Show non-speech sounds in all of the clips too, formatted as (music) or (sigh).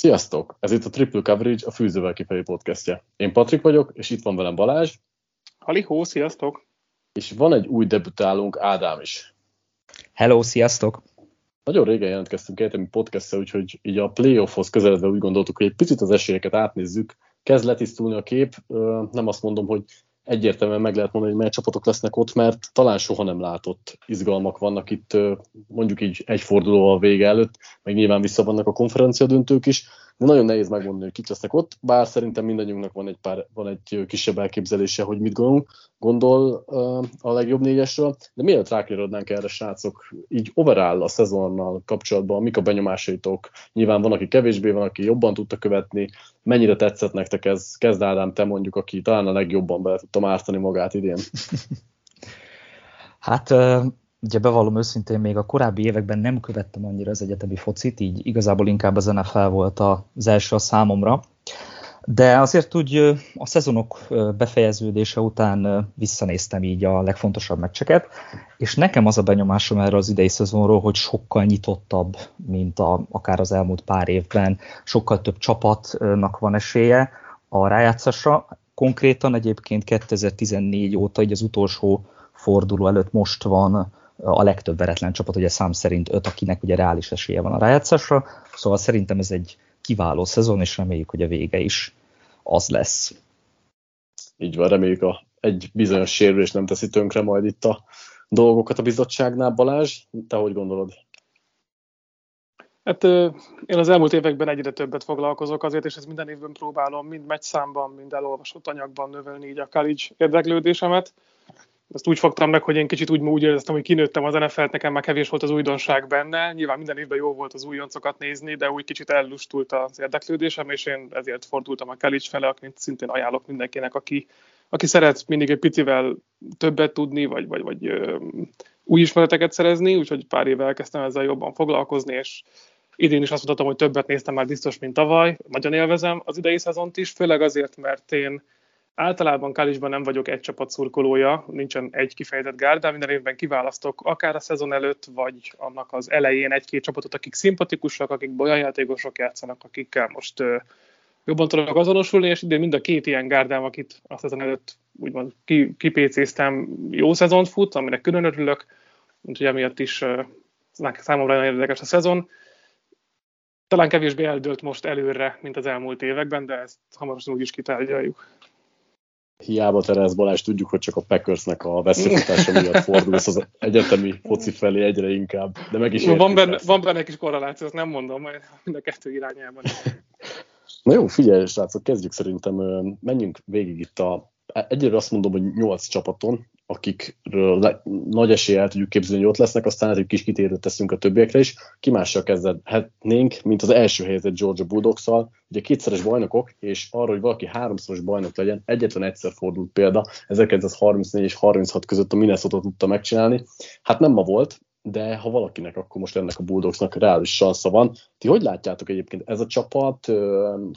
Sziasztok! Ez itt a Triple Coverage, a Fűzővel kifelé podcastja. Én Patrik vagyok, és itt van velem Balázs. Halihó, sziasztok! És van egy új debütálónk, Ádám is. Hello, sziasztok! Nagyon régen jelentkeztünk egyetemi podcastra, úgyhogy így a playoffhoz közeledve úgy gondoltuk, hogy egy picit az esélyeket átnézzük. Kezd letisztulni a kép, nem azt mondom, hogy egyértelműen meg lehet mondani, hogy mely csapatok lesznek ott, mert talán soha nem látott izgalmak vannak itt, mondjuk így egy fordulóval vége előtt, meg nyilván vissza vannak a konferencia döntők is, nagyon nehéz megmondani, hogy kik lesznek ott, bár szerintem mindannyiunknak van egy, pár, van egy kisebb elképzelése, hogy mit gondol uh, a legjobb négyesről, de mielőtt rákérdődnánk erre, srácok, így overall a szezonnal kapcsolatban, mik a benyomásaitok? Nyilván van, aki kevésbé, van, aki jobban tudta követni, mennyire tetszett nektek ez? Kezd Ádám, te mondjuk, aki talán a legjobban be tudta mártani magát idén. (laughs) Hát ugye bevallom őszintén, még a korábbi években nem követtem annyira az egyetemi focit, így igazából inkább a NFL volt az első a számomra. De azért úgy a szezonok befejeződése után visszanéztem így a legfontosabb meccseket, és nekem az a benyomásom erre az idei szezonról, hogy sokkal nyitottabb, mint a, akár az elmúlt pár évben, sokkal több csapatnak van esélye a rájátszásra. Konkrétan egyébként 2014 óta, így az utolsó forduló előtt most van a legtöbb veretlen csapat, ugye szám szerint öt, akinek ugye reális esélye van a rájátszásra, szóval szerintem ez egy kiváló szezon, és reméljük, hogy a vége is az lesz. Így van, reméljük a egy bizonyos sérülés nem teszi tönkre majd itt a dolgokat a bizottságnál. Balázs, te hogy gondolod? Hát én az elmúlt években egyre többet foglalkozok azért, és ezt minden évben próbálom, mind meccszámban, mind elolvasott anyagban növelni így a college érdeklődésemet ezt úgy fogtam meg, hogy én kicsit úgy, úgy éreztem, hogy kinőttem az NFL-t, nekem már kevés volt az újdonság benne. Nyilván minden évben jó volt az újoncokat nézni, de úgy kicsit ellustult az érdeklődésem, és én ezért fordultam a college fele, akit szintén ajánlok mindenkinek, aki, aki szeret mindig egy picivel többet tudni, vagy, vagy, vagy ö, új ismereteket szerezni, úgyhogy pár éve elkezdtem ezzel jobban foglalkozni, és idén is azt mondhatom, hogy többet néztem már biztos, mint tavaly. Nagyon élvezem az idei szezont is, főleg azért, mert én Általában Kálisban nem vagyok egy csapat szurkolója, nincsen egy kifejezett gárda, minden évben kiválasztok akár a szezon előtt, vagy annak az elején egy-két csapatot, akik szimpatikusak, akik olyan játékosok játszanak, akikkel most jobban tudok azonosulni, és idén mind a két ilyen gárdám, akit a szezon előtt úgymond kipécéztem, jó szezont fut, aminek külön örülök, úgyhogy emiatt is számomra nagyon érdekes a szezon. Talán kevésbé eldőlt most előre, mint az elmúlt években, de ezt hamarosan úgy is kitárgyaljuk hiába Terez Balázs, tudjuk, hogy csak a Packersnek a veszélyfutása miatt fordulsz az egyetemi foci felé egyre inkább, de meg is van benne, van benne egy kis korreláció, azt nem mondom, majd mind a kettő irányában. Na jó, figyelj, srácok, kezdjük szerintem, menjünk végig itt a, egyre azt mondom, hogy nyolc csapaton, akikről le, nagy eséllyel tudjuk képzelni, hogy ott lesznek, aztán egy kis kitérőt teszünk a többiekre is. Ki mással kezdhetnénk, mint az első helyzet Georgia bulldogs ugye kétszeres bajnokok, és arra, hogy valaki háromszoros bajnok legyen, egyetlen egyszer fordult példa, 1934 és 36 között a Minnesota tudta megcsinálni. Hát nem ma volt, de ha valakinek, akkor most ennek a Bulldogsnak reális sansza van. Ti hogy látjátok egyébként, ez a csapat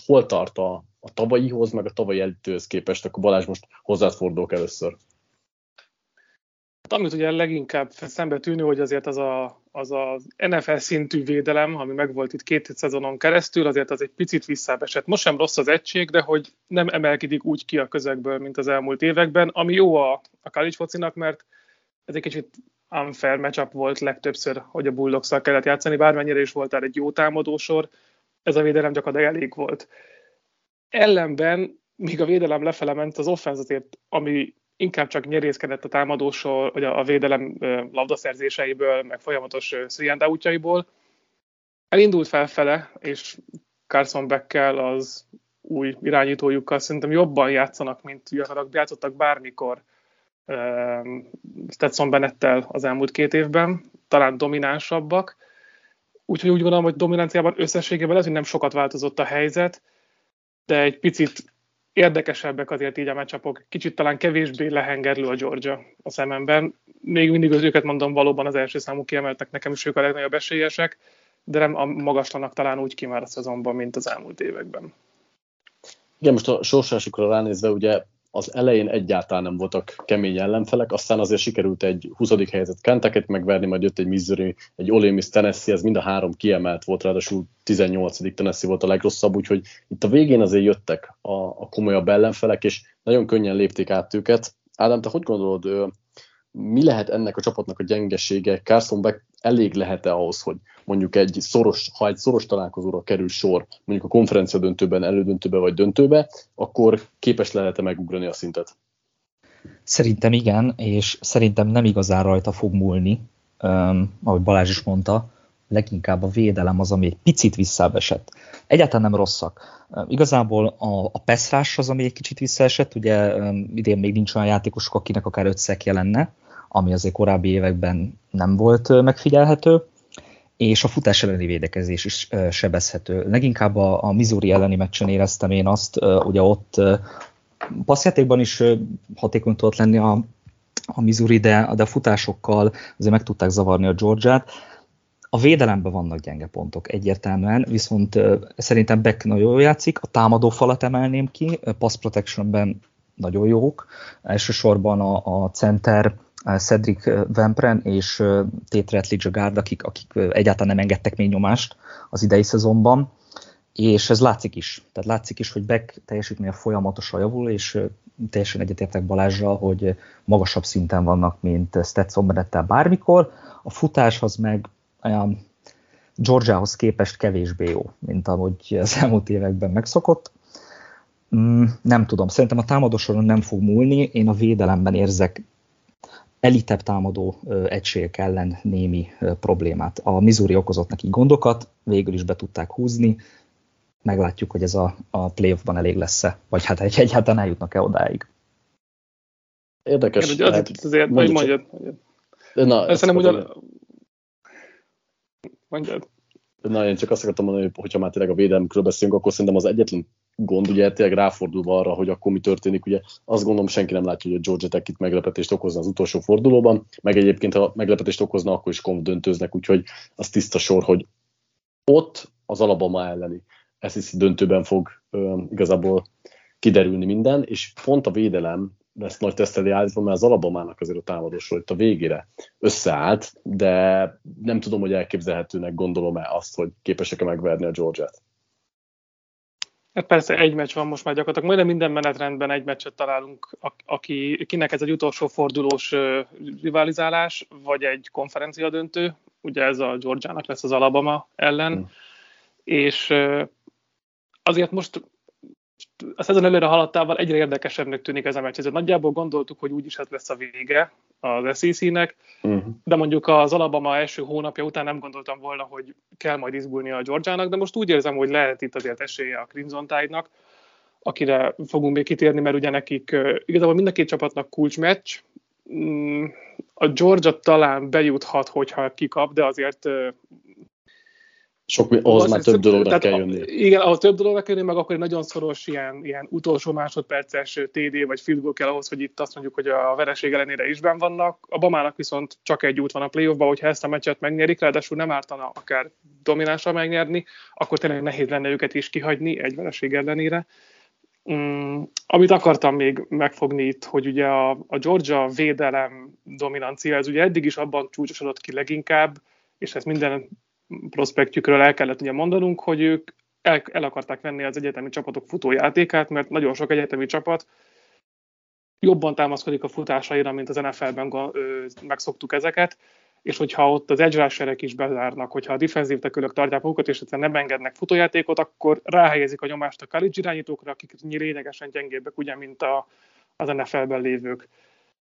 hol tart a, a tavalyihoz, meg a tavalyi előttőhöz képest? Akkor Balázs most hozzád fordulok először. Hát, amit ugye leginkább szembe tűnő, hogy azért az a, az a NFL szintű védelem, ami megvolt itt két szezonon keresztül, azért az egy picit visszábesett. Most sem rossz az egység, de hogy nem emelkedik úgy ki a közegből, mint az elmúlt években, ami jó a, a college focinak, mert ez egy kicsit unfair matchup volt legtöbbször, hogy a bulldogs kellett játszani, bármennyire is volt egy jó támadósor, ez a védelem gyakorlatilag elég volt. Ellenben, míg a védelem lefele ment, az offenzatért, ami inkább csak nyerészkedett a támadósor, vagy a, védelem labdaszerzéseiből, meg folyamatos szrianda útjaiból. Elindult felfele, és Carson Beckkel az új irányítójukkal szerintem jobban játszanak, mint játszottak bármikor Stetson Bennettel az elmúlt két évben, talán dominánsabbak. Úgyhogy úgy gondolom, hogy dominanciában összességében lehet, hogy nem sokat változott a helyzet, de egy picit érdekesebbek azért így a meccsapok, kicsit talán kevésbé lehengerlő a Georgia a szememben. Még mindig az őket mondom valóban az első számú kiemeltek, nekem is ők a legnagyobb esélyesek, de nem a magaslanak talán úgy ki már a szezonban, mint az elmúlt években. Igen, most a sorsásukra ránézve, ugye az elején egyáltalán nem voltak kemény ellenfelek, aztán azért sikerült egy 20. helyzet kentucky megverni, majd jött egy Missouri, egy Ole Miss Tennessee, ez mind a három kiemelt volt, ráadásul 18. Tennessee volt a legrosszabb, úgyhogy itt a végén azért jöttek a, a komolyabb ellenfelek, és nagyon könnyen lépték át őket. Ádám, te hogy gondolod, mi lehet ennek a csapatnak a gyengesége? Carson Beck elég lehet-e ahhoz, hogy mondjuk egy szoros, ha egy szoros találkozóra kerül sor, mondjuk a konferencia döntőben, elődöntőbe vagy döntőbe, akkor képes lehet-e megugrani a szintet? Szerintem igen, és szerintem nem igazán rajta fog múlni, um, ahogy Balázs is mondta, leginkább a védelem az, ami egy picit visszaesett. Egyáltalán nem rosszak. Igazából a, a Peszrás az, ami egy kicsit visszaesett, ugye um, idén még nincs olyan játékosok, akinek akár öt szekje lenne, ami azért korábbi években nem volt megfigyelhető, és a futás elleni védekezés is sebezhető. Leginkább a, a Missouri elleni meccsen éreztem én azt, ugye ott passzjátékban is hatékony tudott lenni a, a Missouri, de, de a futásokkal azért meg tudták zavarni a Georgiát. A védelemben vannak gyenge pontok egyértelműen, viszont szerintem Beck nagyon jól játszik, a támadó falat emelném ki, pass protectionben nagyon jók, elsősorban a, a center Cedric Vempren és Tétre Etlige Gard, akik, akik egyáltalán nem engedtek még nyomást az idei szezonban, és ez látszik is. Tehát látszik is, hogy Beck teljesítménye folyamatosan javul, és teljesen egyetértek Balázsral, hogy magasabb szinten vannak, mint Stetson Bennettel bármikor. A futás az meg olyan Georgiahoz képest kevésbé jó, mint ahogy az (laughs) elmúlt években megszokott. Mm, nem tudom, szerintem a támadósoron nem fog múlni, én a védelemben érzek elitebb támadó egységek ellen némi problémát. A Missouri okozott neki gondokat, végül is be tudták húzni, meglátjuk, hogy ez a, a playoffban elég lesz-e, vagy hát egy, egyáltalán eljutnak-e odáig. Érdekes. Igen, azért, hát, azért mondjad, mondjad, mondjad. Na, Szerintem ugyan... Mondjad. Na, én csak azt akartam mondani, hogy ha már tényleg a védelmükről beszélünk, akkor szerintem az egyetlen gond, ugye tényleg ráfordulva arra, hogy akkor mi történik, ugye azt gondolom senki nem látja, hogy a Georgia Tech itt meglepetést okozna az utolsó fordulóban, meg egyébként ha meglepetést okozna, akkor is konf döntőznek, úgyhogy az tiszta sor, hogy ott az Alabama elleni SEC döntőben fog ö, igazából kiderülni minden, és pont a védelem lesz nagy teszteli állítva, mert az Alabamának azért a támadósor itt a végére összeállt, de nem tudom, hogy elképzelhetőnek gondolom-e azt, hogy képesek-e megverni a Georgia-t. Hát persze egy meccs van most már gyakorlatilag, majdnem minden menetrendben egy meccset találunk, aki, kinek ez egy utolsó fordulós rivalizálás, vagy egy konferencia döntő, ugye ez a Georgiának lesz az Alabama ellen, hmm. és azért most a szezon előre haladtával egyre érdekesebbnek tűnik ez a meccs. Ezért nagyjából gondoltuk, hogy úgyis ez lesz a vége az SEC-nek, uh-huh. de mondjuk az Alabama első hónapja után nem gondoltam volna, hogy kell majd izgulni a Georgiának, de most úgy érzem, hogy lehet itt azért esélye a Crimson Tide-nak, akire fogunk még kitérni, mert ugye nekik igazából mind a két csapatnak kulcsmeccs. Mm, a Georgia talán bejuthat, hogyha kikap, de azért sok, ahhoz már több dologra kell jönni. Igen, ahhoz több dologra kell jönni, meg akkor egy nagyon szoros ilyen, ilyen utolsó másodperces TD vagy field goal kell ahhoz, hogy itt azt mondjuk, hogy a vereség ellenére is ben vannak. A Bamának viszont csak egy út van a playoffba, hogyha ezt a meccset megnyerik, ráadásul nem ártana akár dominánsa megnyerni, akkor tényleg nehéz lenne őket is kihagyni egy vereség ellenére. Mm, amit akartam még megfogni itt, hogy ugye a, a Georgia védelem dominancia, ez ugye eddig is abban csúcsosodott ki leginkább, és ezt minden prospektjükről el kellett ugye mondanunk, hogy ők el, el akarták venni az egyetemi csapatok futójátékát, mert nagyon sok egyetemi csapat jobban támaszkodik a futásaira, mint az NFL-ben megszoktuk ezeket, és hogyha ott az edge rusherek is bezárnak, hogyha a defensív tekülök tartják magukat, és egyszerűen nem engednek futójátékot, akkor ráhelyezik a nyomást a college irányítókra, akik lényegesen gyengébbek, ugye, mint a, az NFL-ben lévők.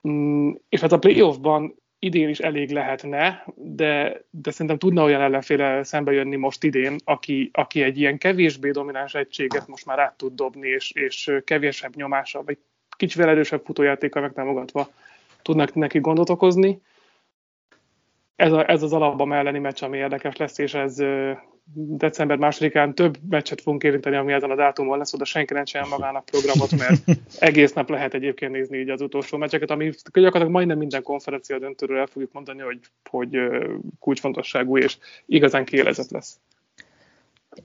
Mm, és hát a playoffban idén is elég lehetne, de, de szerintem tudna olyan ellenféle szembe jönni most idén, aki, aki egy ilyen kevésbé domináns egységet most már át tud dobni, és, és kevésebb nyomása, vagy kicsivel erősebb futójátéka megtámogatva tudnak neki gondot okozni. Ez, a, ez az alapban elleni meccs, ami érdekes lesz, és ez december másodikán több meccset fogunk érinteni, ami ezen a dátumon lesz, oda senki nem csinál magának programot, mert egész nap lehet egyébként nézni így az utolsó meccseket, ami gyakorlatilag majdnem minden konferencia döntőről el fogjuk mondani, hogy, hogy kulcsfontosságú és igazán kiélezett lesz.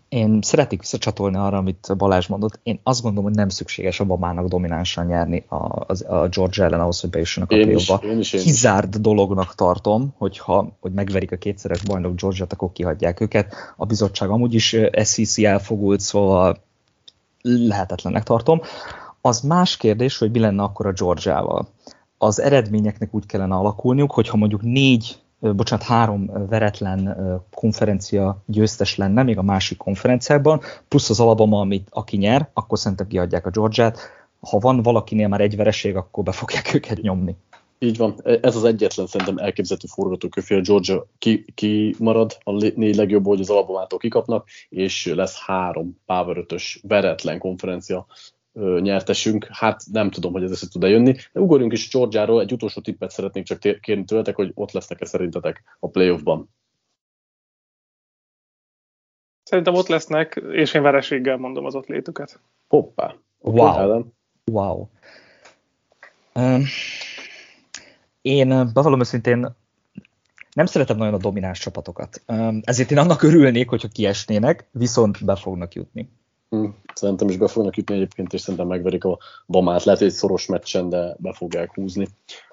Én szeretnék visszacsatolni arra, amit Balázs mondott. Én azt gondolom, hogy nem szükséges Obamának dominánsan nyerni a, a, a Georgia ellen ahhoz, hogy bejussanak a play Kizárt dolognak tartom, hogyha hogy megverik a kétszeres bajnok Georgia-t, akkor kihagyják őket. A bizottság amúgy is SEC elfogult, szóval lehetetlennek tartom. Az más kérdés, hogy mi lenne akkor a Georgia-val. Az eredményeknek úgy kellene alakulniuk, hogyha mondjuk négy bocsánat, három veretlen konferencia győztes lenne még a másik konferenciában, plusz az Alabama, amit aki nyer, akkor szerintem kiadják a Georgiát. Ha van valakinél már egy vereség, akkor be fogják (laughs) őket nyomni. Így van. E, ez az egyetlen szerintem elképzelhető forgatókönyv, hogy a Georgia ki, ki marad, a négy legjobb, hogy az Alabamától kikapnak, és lesz három Power 5 veretlen konferencia nyertesünk. Hát nem tudom, hogy ez össze tud-e jönni. De ugorjunk is Georgiáról, egy utolsó tippet szeretnék csak kérni tőletek, hogy ott lesznek-e szerintetek a playoffban. Szerintem ott lesznek, és én vereséggel mondom az ott létüket. Hoppá. Okay, wow. Ellen. Wow. Um, én bevallom őszintén nem szeretem nagyon a domináns csapatokat. Um, ezért én annak örülnék, hogyha kiesnének, viszont be fognak jutni. Hm, szerintem is be fognak jutni egyébként, és szerintem megverik a Bamát. Lehet, hogy egy szoros meccsen, de be fogják húzni.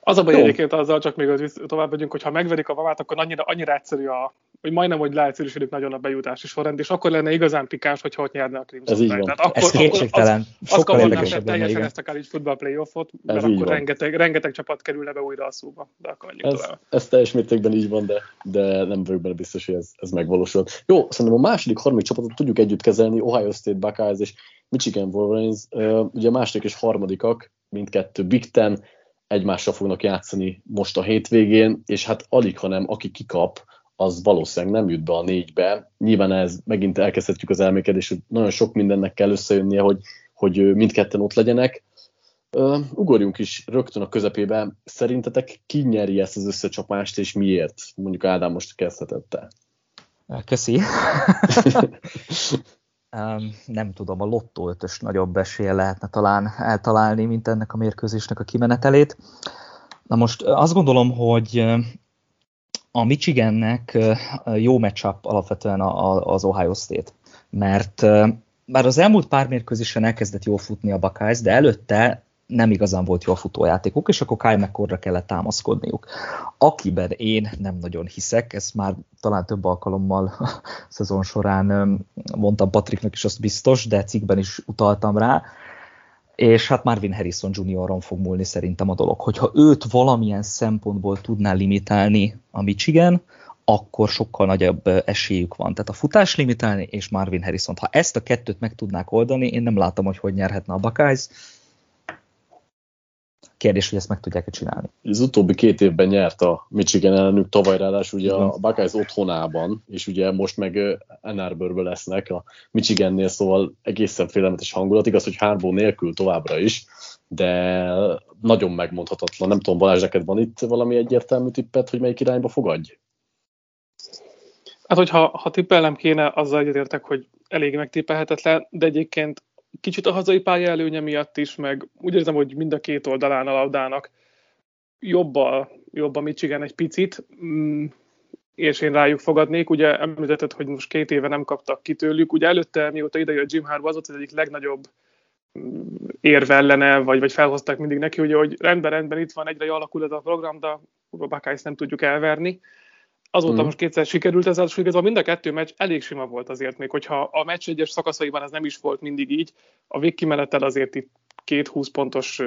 Az a baj egyébként azzal, csak még az tovább megyünk, hogy ha megverik a Bamát, akkor annyira, annyira egyszerű a, hogy majdnem, hogy leegyszerűsödik nagyon a bejutási sorrend, és akkor lenne igazán pikáns, hogyha ott nyerne a Crimson Ez így van. Tehát akkor, Ez kétségtelen. Az, Sokkal érdekesebb teljesen lenne, ezt a college football playoffot, mert Ez akkor rengeteg, rengeteg csapat kerülne be újra a szóba. De akkor ez, ez teljes mértékben így van, de, de nem vagyok benne biztos, hogy ez, ez megvalósul. Jó, szerintem a második, harmadik csapatot tudjuk együtt kezelni, Ohio State Buckeyes és Michigan Wolverines. Ugye a második és harmadikak, mindkettő Big Ten, egymással fognak játszani most a hétvégén, és hát alig, hanem aki kikap, az valószínűleg nem jut be a négybe. Nyilván ez megint elkezdhetjük az elmékedést, hogy nagyon sok mindennek kell összejönnie, hogy, hogy mindketten ott legyenek. Ugorjunk is rögtön a közepébe. Szerintetek ki nyeri ezt az összecsapást, és miért? Mondjuk Ádám most kezdhetette. Köszi. (laughs) nem tudom, a lottó ötös nagyobb esélye lehetne talán eltalálni, mint ennek a mérkőzésnek a kimenetelét. Na most azt gondolom, hogy a Michigannek jó matchup alapvetően az Ohio State, mert bár az elmúlt pár mérkőzésen elkezdett jól futni a Buckeyes, de előtte nem igazán volt jó a futójátékuk, és akkor Kyle McCordra kellett támaszkodniuk. Akiben én nem nagyon hiszek, ezt már talán több alkalommal a (laughs) szezon során mondtam Patricknak is azt biztos, de cikkben is utaltam rá, és hát Marvin Harrison Junioron fog múlni szerintem a dolog. Hogyha őt valamilyen szempontból tudná limitálni a Michigan, akkor sokkal nagyobb esélyük van. Tehát a futás limitálni és Marvin Harrison. Ha ezt a kettőt meg tudnák oldani, én nem látom, hogy hogy nyerhetne a Buckeyes. Kérdés, hogy ezt meg tudják-e csinálni. Az utóbbi két évben nyert a Michigan ellenük, tavaly ráadásul ugye a Buckeyes otthonában, és ugye most meg Ann Arborből lesznek a Michigannél, szóval egészen félelmetes hangulat. Igaz, hogy Harbaugh nélkül továbbra is, de nagyon megmondhatatlan. Nem tudom, Balázs, neked van itt valami egyértelmű tippet, hogy melyik irányba fogadj? Hát, hogyha ha tippelnem kéne, azzal egyetértek, hogy elég megtippelhetetlen, de egyébként kicsit a hazai pálya előnye miatt is, meg úgy érzem, hogy mind a két oldalán a labdának jobb a, jobb a Michigan egy picit, mm, és én rájuk fogadnék. Ugye említetted, hogy most két éve nem kaptak ki tőlük. Ugye előtte, mióta ide jött Jim Harbaugh, az volt az egyik legnagyobb mm, érve ellene, vagy, vagy felhozták mindig neki, ugye, hogy rendben, rendben, itt van, egyre alakul ez a program, de a Buckeyes nem tudjuk elverni. Azóta mm. most kétszer sikerült ez, és igazából mind a kettő meccs elég sima volt azért, még hogyha a meccs egyes szakaszaiban ez nem is volt mindig így, a végkimenetel azért itt két 20 pontos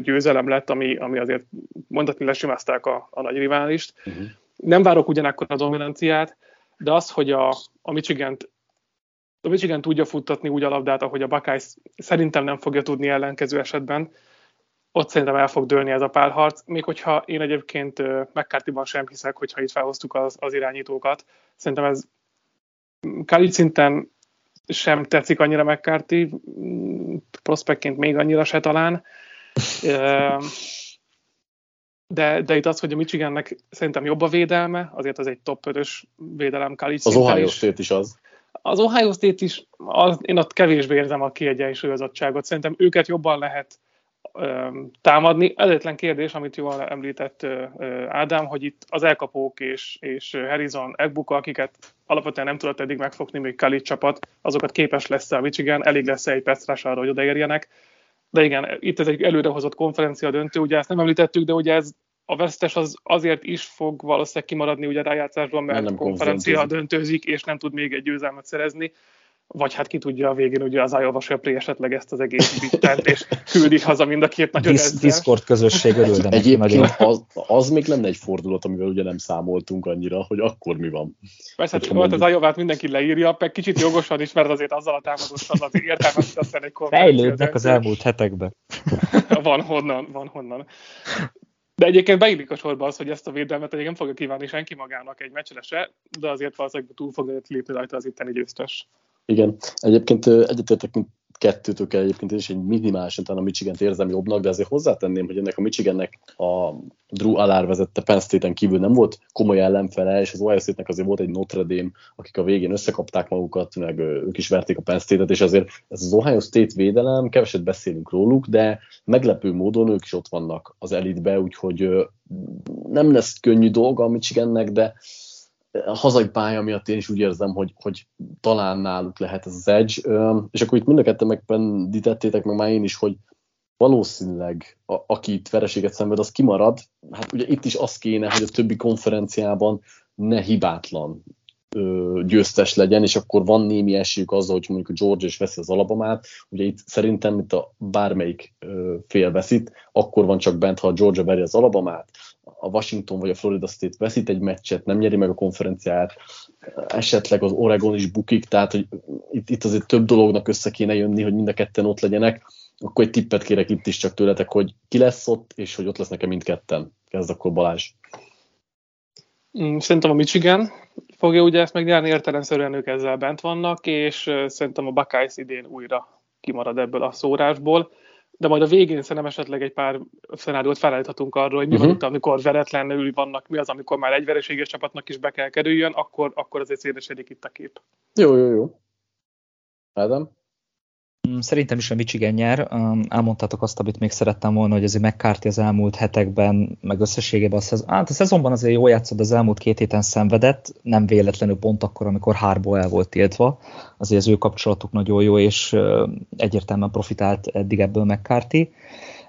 győzelem lett, ami, ami azért mondhatni lesimázták a, a nagy riválist. Uh-huh. Nem várok ugyanakkor a dominanciát, de az, hogy a, a michigan a Michigan tudja futtatni úgy a labdát, ahogy a Buckeyes szerintem nem fogja tudni ellenkező esetben, ott szerintem el fog dőlni ez a párharc, még hogyha én egyébként mccarthy sem hiszek, hogyha itt felhoztuk az, az irányítókat. Szerintem ez Khalid szinten sem tetszik annyira McCarthy, prospektként még annyira se talán. De, de itt az, hogy a Michigannek szerintem jobb a védelme, azért az egy top 5-ös védelem Khalid Az Ohio State is az. Az Ohio State is, az, én ott kevésbé érzem a kiegyensúlyozottságot. Szerintem őket jobban lehet támadni. Egyetlen kérdés, amit jól említett Ádám, hogy itt az elkapók és, és Harrison Egbuka, akiket alapvetően nem tudott eddig megfogni még Khalid csapat, azokat képes lesz a Michigan, elég lesz egy perc arra, hogy odaérjenek. De igen, itt ez egy előrehozott konferencia döntő, ugye ezt nem említettük, de ugye ez a vesztes az azért is fog valószínűleg kimaradni ugye a rájátszásban, mert nem konferencia döntőzik, és nem tud még egy győzelmet szerezni vagy hát ki tudja a végén ugye az Iowa Söpré esetleg ezt az egész bittent, és küldi haza mind a két nagyon Dis- Discord közösség örülne Egyébként az, az, még lenne egy fordulat, amivel ugye nem számoltunk annyira, hogy akkor mi van. Persze, hát volt az iowa mindenki leírja, meg kicsit jogosan is, mert azért azzal a támadással az értelmes, aztán egy Fejlődnek az elmúlt hetekben. van honnan, van honnan. De egyébként beillik a sorba az, hogy ezt a védelmet egyébként nem fogja kívánni senki magának egy meccsre se, de azért valószínűleg túl fog lépni rajta az itteni győztes. Igen, egyébként egyetértek kettőtök egyébként is egy minimálisan talán a Michigan-t érzem jobbnak, de azért hozzátenném, hogy ennek a Michigannek a Drew Allár vezette Penn State-en kívül nem volt komoly ellenfele, és az Ohio State-nek azért volt egy Notre Dame, akik a végén összekapták magukat, meg ők is verték a Penn State-et, és azért ez az Ohio State védelem, keveset beszélünk róluk, de meglepő módon ők is ott vannak az elitbe, úgyhogy nem lesz könnyű dolga a Michigannek, de a hazai pálya miatt én is úgy érzem, hogy, hogy talán náluk lehet ez az edge, és akkor itt mind a ketten megpendítettétek, meg már én is, hogy valószínűleg a, aki itt vereséget szenved, az kimarad. Hát ugye itt is az kéne, hogy a többi konferenciában ne hibátlan ö, győztes legyen, és akkor van némi esélyük azzal, hogy mondjuk a George is veszi az alabamát. Ugye itt szerintem, mint a bármelyik ö, fél veszít, akkor van csak bent, ha a Georgia veri az alabamát, a Washington vagy a Florida State veszít egy meccset, nem nyeri meg a konferenciát, esetleg az Oregon is bukik, tehát hogy itt, itt azért több dolognak össze kéne jönni, hogy mind a ketten ott legyenek, akkor egy tippet kérek itt is csak tőletek, hogy ki lesz ott, és hogy ott lesznek-e mindketten. Kezd akkor Balázs. Mm, szerintem a Michigan fogja ugye ezt megnyerni, értelemszerűen ők ezzel bent vannak, és szerintem a Buckeyes idén újra kimarad ebből a szórásból de majd a végén szerintem esetleg egy pár szenáriót felállíthatunk arról, hogy mi uh-huh. van mhm. itt, amikor veretlenül vannak, mi az, amikor már egy vereséges csapatnak is be kell kerüljön, akkor, akkor azért szélesedik itt a kép. Jó, jó, jó. Ádám? Mm, szerintem is a Michigan nyer. Elmondtátok azt, amit még szerettem volna, hogy azért McCarthy az elmúlt hetekben, meg összességében a, szezon, hát a szezonban azért jó játszott, az elmúlt két héten szenvedett, nem véletlenül pont akkor, amikor hárból el volt tiltva. Azért az ő kapcsolatuk nagyon jó, és egyértelműen profitált eddig ebből McCarthy.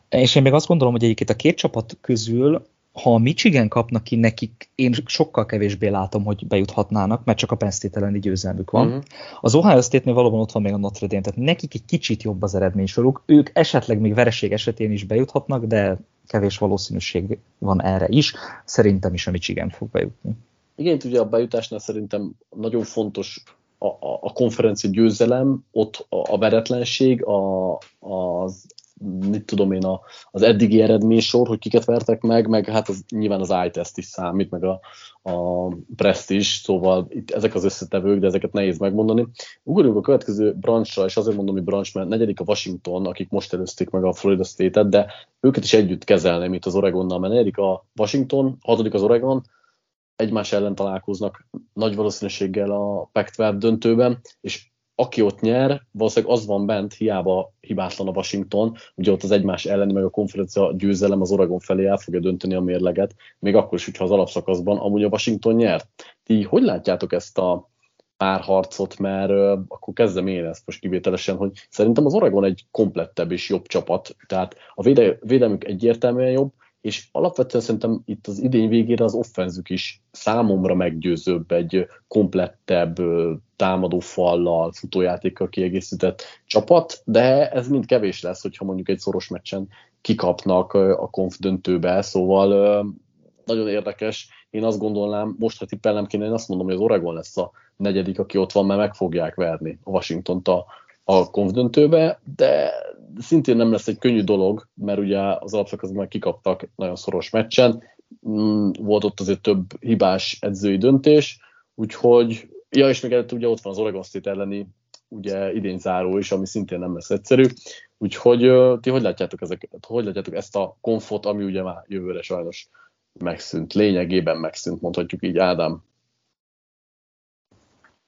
És én még azt gondolom, hogy egyébként a két csapat közül ha a Michigan kapnak ki nekik, én sokkal kevésbé látom, hogy bejuthatnának, mert csak a Penn State elleni győzelmük van. Uh-huh. Az Ohio State-nél valóban ott van még a Notre Dame, tehát nekik egy kicsit jobb az eredménysoruk. Ők esetleg még vereség esetén is bejuthatnak, de kevés valószínűség van erre is. Szerintem is a Michigan fog bejutni. Igen, ugye a bejutásnál szerintem nagyon fontos a, a, a konferencia győzelem, ott a, a veretlenség, a, az mit tudom én, a, az eddigi eredménysor, hogy kiket vertek meg, meg hát az, nyilván az iTest is számít, meg a, a Prest is, szóval itt ezek az összetevők, de ezeket nehéz megmondani. Ugorjunk a következő branchra, és azért mondom, hogy branch, mert negyedik a Washington, akik most előzték meg a Florida State-et, de őket is együtt kezelném itt az Oregonnal, mert negyedik a Washington, hatodik az Oregon, egymás ellen találkoznak nagy valószínűséggel a pac döntőben, és aki ott nyer, valószínűleg az van bent, hiába hibátlan a Washington, ugye ott az egymás elleni, meg a konferencia győzelem az Oregon felé el fogja dönteni a mérleget, még akkor is, hogyha az alapszakaszban amúgy a Washington nyert. Ti hogy látjátok ezt a párharcot, mert uh, akkor kezdem én ezt most kivételesen, hogy szerintem az Oregon egy komplettebb és jobb csapat, tehát a véde, védelmük egyértelműen jobb, és alapvetően szerintem itt az idény végére az offenzük is számomra meggyőzőbb, egy komplettebb támadó fallal, futójátékkal kiegészített csapat, de ez mind kevés lesz, hogyha mondjuk egy szoros meccsen kikapnak a konf döntőbe, szóval nagyon érdekes. Én azt gondolnám, most ha tippelnem kéne, én azt mondom, hogy az Oregon lesz a negyedik, aki ott van, mert meg fogják verni a Washington-t a, a konf döntőbe, de szintén nem lesz egy könnyű dolog, mert ugye az alapszakaszban kikaptak nagyon szoros meccsen, mm, volt ott azért több hibás edzői döntés, úgyhogy, ja, és még előtt ugye ott van az Oregon State elleni ugye idén záró is, ami szintén nem lesz egyszerű. Úgyhogy ti hogy látjátok, ezeket, hogy látjátok ezt a konfot, ami ugye már jövőre sajnos megszűnt, lényegében megszűnt, mondhatjuk így, Ádám.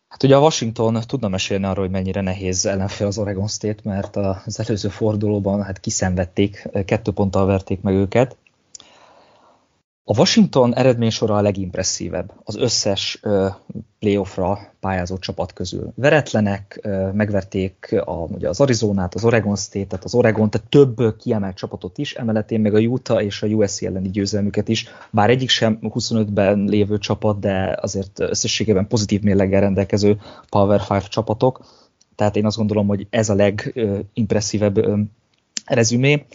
Hát ugye a Washington tudna mesélni arról, hogy mennyire nehéz ellenfél az Oregon State, mert az előző fordulóban hát kiszenvedték, kettő ponttal verték meg őket. A Washington eredménysora a legimpresszívebb az összes playoffra pályázó csapat közül. Veretlenek, megverték a, ugye az Arizonát, az Oregon State-et, az Oregon, tehát több kiemelt csapatot is, emellett én meg a Utah és a USC elleni győzelmüket is, bár egyik sem 25-ben lévő csapat, de azért összességében pozitív mérleggel rendelkező Power 5 csapatok, tehát én azt gondolom, hogy ez a legimpresszívebb rezümé.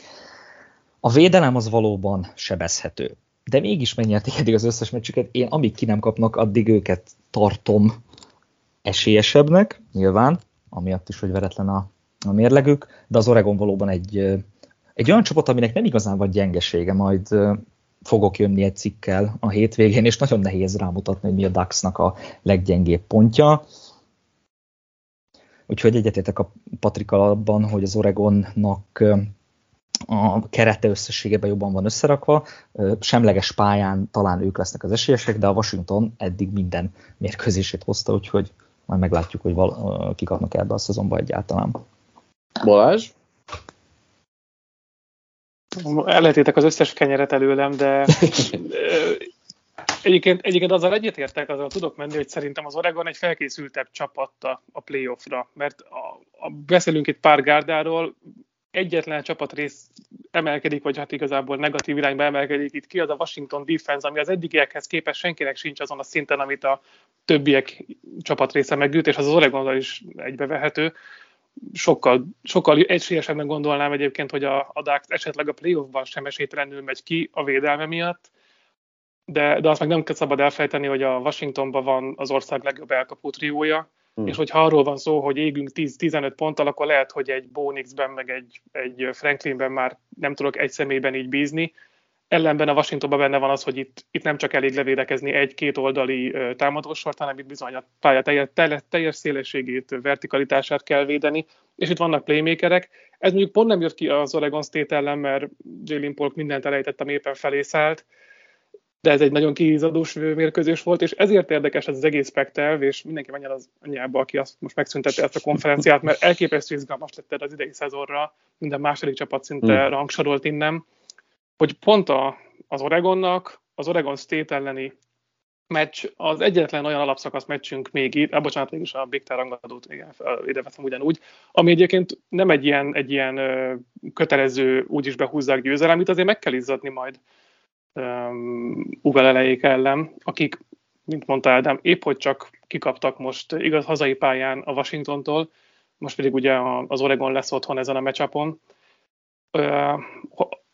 A védelem az valóban sebezhető de mégis megnyerték eddig az összes meccsüket. Én amíg ki nem kapnak, addig őket tartom esélyesebbnek, nyilván, amiatt is, hogy veretlen a, a mérlegük, de az Oregon valóban egy, egy olyan csapat, aminek nem igazán van gyengesége, majd fogok jönni egy cikkel a hétvégén, és nagyon nehéz rámutatni, hogy mi a Ducksnak a leggyengébb pontja. Úgyhogy egyetértek a Patrikkal abban, hogy az Oregonnak a kerete összességében jobban van összerakva, semleges pályán talán ők lesznek az esélyesek, de a Washington eddig minden mérkőzését hozta, úgyhogy majd meglátjuk, hogy val- kikapnak ebbe a szezonba egyáltalán. Balázs? Ellehetétek az összes kenyeret előlem, de (laughs) egyébként, egyébként azzal egyetértek, azzal tudok menni, hogy szerintem az Oregon egy felkészültebb csapatta a playoffra, mert a, a, beszélünk itt pár gárdáról, egyetlen csapatrész emelkedik, vagy hát igazából negatív irányba emelkedik itt ki, az a Washington defense, ami az eddigiekhez képest senkinek sincs azon a szinten, amit a többiek csapatrésze megült, és az az Oregonnal is egybevehető. Sokkal, sokkal egységesebben gondolnám egyébként, hogy a, a Dax esetleg a playoffban sem esélytelenül megy ki a védelme miatt, de, de azt meg nem szabad elfejteni, hogy a Washingtonban van az ország legjobb elkapó triója, Hmm. És hogyha arról van szó, hogy égünk 10-15 ponttal, akkor lehet, hogy egy Bonixben, meg egy, egy Franklinben már nem tudok egy személyben így bízni. Ellenben a Washingtonban benne van az, hogy itt, itt nem csak elég levédekezni egy-két oldali támadósort, hanem itt bizony a pálya teljes, teljes szélességét, vertikalitását kell védeni, és itt vannak playmakerek. Ez mondjuk pont nem jött ki az Oregon State ellen, mert Jalen Polk mindent elejtett, ami éppen felé szállt, de ez egy nagyon kiízadós mérkőzés volt, és ezért érdekes ez az egész spektelv, és mindenki menjen az anyjába, aki azt most megszüntette ezt a konferenciát, mert elképesztő izgalmas lett az idei szezonra, minden második csapat szinte hmm. rangsorolt innen, hogy pont a, az Oregonnak, az Oregon State elleni meccs az egyetlen olyan alapszakasz meccsünk még itt, ah, bocsánat, mégis a Big Ten rangadót igen, ide veszem ugyanúgy, ami egyébként nem egy ilyen, egy ilyen kötelező úgyis behúzzák győzelem, amit azért meg kell izzadni majd ugalelejék ellen, akik, mint mondta Ádám, épp hogy csak kikaptak most igaz hazai pályán a Washingtontól, most pedig ugye az Oregon lesz otthon ezen a meccsapon.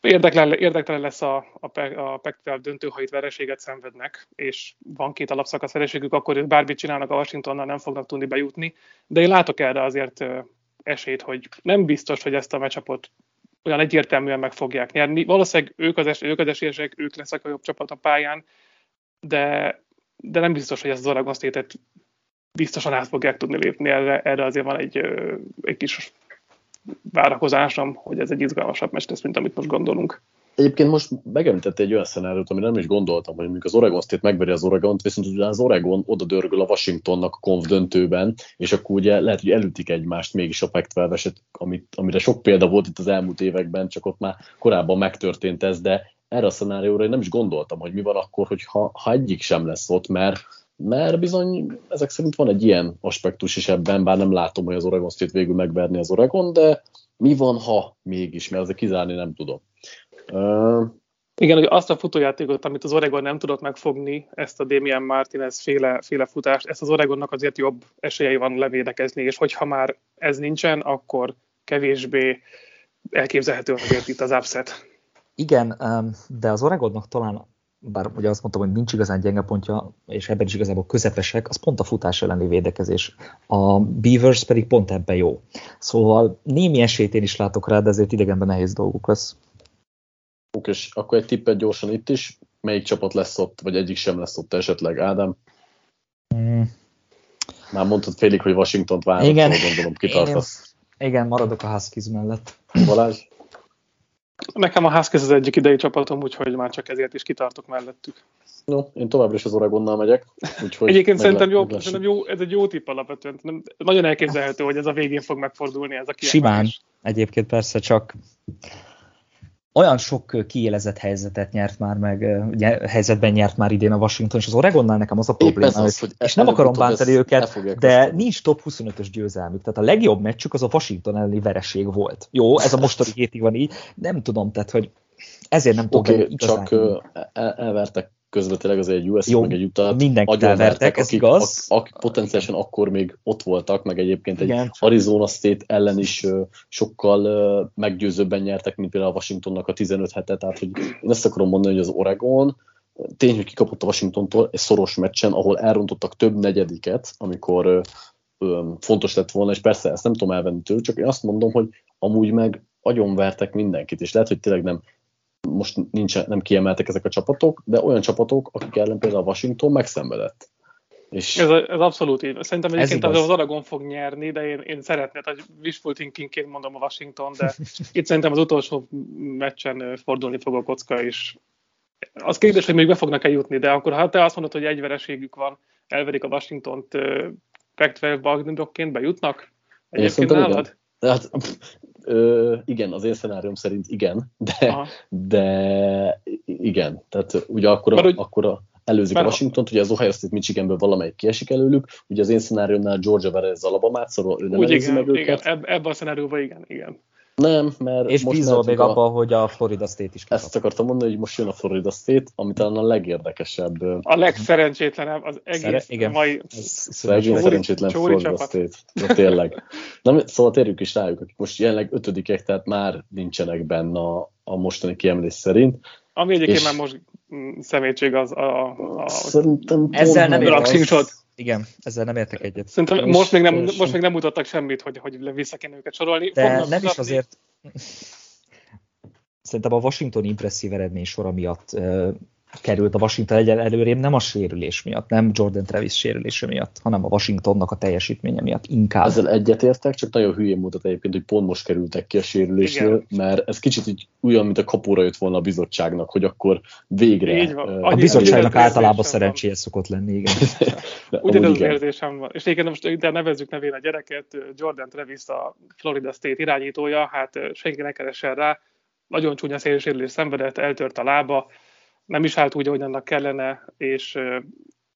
Érdeklen, érdeklen lesz a, a, a Pac-12 döntő, ha itt vereséget szenvednek, és van két alapszakasz vereségük, akkor bármit csinálnak a Washingtonnal, nem fognak tudni bejutni. De én látok erre azért esélyt, hogy nem biztos, hogy ezt a meccsapot olyan egyértelműen meg fogják nyerni. Valószínűleg ők az, es, ők az esélyesek, ők lesznek a jobb csapat a pályán, de, de nem biztos, hogy ezt az Oregon State-et biztosan át fogják tudni lépni. Erre, erre azért van egy, egy kis várakozásom, hogy ez egy izgalmasabb meccs lesz, mint amit most gondolunk. Egyébként most megemlítette egy olyan szenáriót, ami nem is gondoltam, hogy mondjuk az Oregon State megveri az Oregont, viszont ugye az Oregon oda dörgül a Washingtonnak a konf döntőben, és akkor ugye lehet, hogy elütik egymást mégis a pac amit, amire sok példa volt itt az elmúlt években, csak ott már korábban megtörtént ez, de erre a szenárióra én nem is gondoltam, hogy mi van akkor, hogy ha, ha egyik sem lesz ott, mert mert bizony ezek szerint van egy ilyen aspektus is ebben, bár nem látom, hogy az Oregon State végül megverni az Oregon, de mi van, ha mégis, mert azért kizárni nem tudom. Uh, igen, hogy azt a futójátékot, amit az Oregon nem tudott megfogni, ezt a Damian Martinez féle, féle futást, ezt az Oregonnak azért jobb esélyei van levédekezni, és hogyha már ez nincsen, akkor kevésbé elképzelhető azért itt az upset. Igen, de az Oregonnak talán, bár ugye azt mondtam, hogy nincs igazán gyenge pontja, és ebben is igazából közepesek, az pont a futás elleni védekezés. A Beavers pedig pont ebben jó. Szóval némi esélyt én is látok rá, de ezért idegenben nehéz dolguk lesz. És akkor egy tippet gyorsan itt is. Melyik csapat lesz ott, vagy egyik sem lesz ott esetleg, Ádám? Mm. Már mondtad félig, hogy Washington-t várod, igen. Szóval gondolom kitartasz. Én, igen, maradok a Huskies mellett. Balázs? Nekem a Huskies az egyik idei csapatom, úgyhogy már csak ezért is kitartok mellettük. No, én továbbra is az Oregonnal megyek. Úgyhogy Egyébként szerintem, jó, szerintem jó, ez egy jó tipp alapvetően. Nem, nagyon elképzelhető, hogy ez a végén fog megfordulni ez a kiemás. Simán, egyébként persze csak olyan sok kiélezett helyzetet nyert már meg, helyzetben nyert már idén a Washington, és az Oregonnál nekem az a probléma, az, hogy és nem akarom bántani őket, de használni. nincs top 25-ös győzelmük. Tehát a legjobb meccsük az a Washington elleni vereség volt. Jó, ez a mostani hétig van így, nem tudom, tehát hogy ezért nem tudom. Okay, csak el, elvertek közben tényleg az egy US, Jó, meg egy utat mindenkit elvertek, ez akik, igaz. Akik, akik potenciálisan akkor még ott voltak, meg egyébként Igen. egy Arizona State ellen is uh, sokkal uh, meggyőzőbben nyertek, mint például a Washingtonnak a 15 hetet, tehát hogy én ezt akarom mondani, hogy az Oregon tény, hogy kikapott a Washingtontól egy szoros meccsen, ahol elrontottak több negyediket, amikor uh, um, fontos lett volna, és persze ezt nem tudom elvenni tőle, csak én azt mondom, hogy amúgy meg agyonvertek mindenkit, és lehet, hogy tényleg nem most nincs, nem kiemeltek ezek a csapatok, de olyan csapatok, akik ellen például a Washington megszenvedett. És ez, ez abszolút így. Szerintem egyébként az Oregon fog nyerni, de én, én szeretném, hogy wishful thinkingként mondom a Washington, de (laughs) itt szerintem az utolsó meccsen fordulni fog a kocka, és az kérdés, hogy még be fognak-e jutni, de akkor ha te azt mondod, hogy egy vereségük van, elverik a Washington-t Pac-12 bejutnak? Egyébként nálad? Hát, ö, igen, az én szenárium szerint igen, de, de igen, tehát ugye akkor, a, akkor a, előzik a Washington, ugye az Ohio State Michiganből valamelyik kiesik előlük, ugye az én szenáriumnál Georgia verez Alabamát, szóval ő nem Úgy igen, meg igen, őket. ebben a szenáriumban igen, igen. Nem, mert És most bízol még a... abban, hogy a Florida State is kikap. Ezt akartam mondani, hogy most jön a Florida State, ami talán a legérdekesebb. A legszerencsétlenebb az egész Szere... igen. mai... Szegény szerencsétlen Florida csapat. State. De tényleg. Na, szóval térjük is rájuk, akik most jelenleg ötödikek, tehát már nincsenek benne a, a mostani kiemelés szerint. Ami egyébként és... már most szemétség az a... a... Szerintem Ezzel nem értek. Igen, ezzel nem értek egyet. Szerintem most, most, még, nem, most még nem mutattak semmit, hogy, hogy vissza kéne őket sorolni. De Fognak nem is azért... Szerintem a Washington impresszív eredmény sora miatt került a Washington egyen előrém, nem a sérülés miatt, nem Jordan Travis sérülése miatt, hanem a Washingtonnak a teljesítménye miatt inkább. Ezzel egyetértek, csak nagyon hülyén mutat egyébként, hogy pont most kerültek ki a sérülésnél, Igen. mert ez kicsit így olyan, mint a kapóra jött volna a bizottságnak, hogy akkor végre... A bizottságnak általában szerencséje szokott lenni, igen. (laughs) Ugyanaz az érzésem van. És igen, most de nevezzük nevén a gyereket, Jordan Travis a Florida State irányítója, hát senki ne keressen rá, nagyon csúnya szélsérülés szenvedett, eltört a lába, nem is állt úgy, ahogy annak kellene, és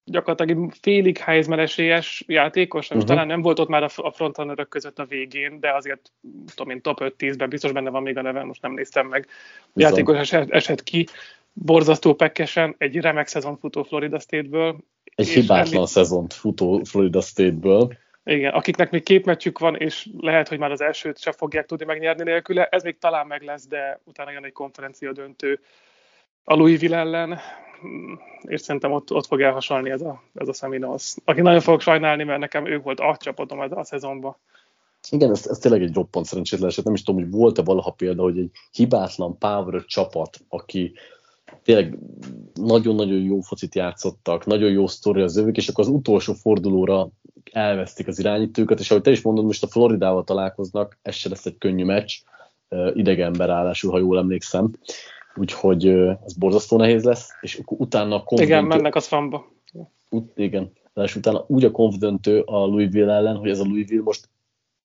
gyakorlatilag félig Heisman esélyes játékos, uh-huh. talán nem volt ott már a frontrunnerök között a végén, de azért tudom én top 5-10-ben biztos benne van még a neve, most nem néztem meg. Bizony. Játékos esett, esett ki, borzasztó pekkesen, egy remek szezon futó Florida State-ből. Egy hibátlan ennél... szezont futó Florida State-ből. Igen, akiknek még két meccsük van, és lehet, hogy már az elsőt sem fogják tudni megnyerni nélküle, ez még talán meg lesz, de utána jön egy konferencia döntő a Louisville ellen, és szerintem ott, ott fog elhasalni ez a, ez a Seminoles. Aki nagyon fogok sajnálni, mert nekem ők volt a csapatom ez a szezonban. Igen, ez, ez tényleg egy roppant szerencsétlen eset. Nem is tudom, hogy volt-e valaha példa, hogy egy hibátlan power csapat, aki tényleg nagyon-nagyon jó focit játszottak, nagyon jó sztori az övük, és akkor az utolsó fordulóra elvesztik az irányítőket, és ahogy te is mondod, most a Floridával találkoznak, ez se lesz egy könnyű meccs, idegen ráadásul, ha jól emlékszem úgyhogy ez borzasztó nehéz lesz, és utána a konfidentő... Igen, mennek a szamba. Ut, igen, és utána úgy a konfidentő a Louisville ellen, hogy ez a Louisville most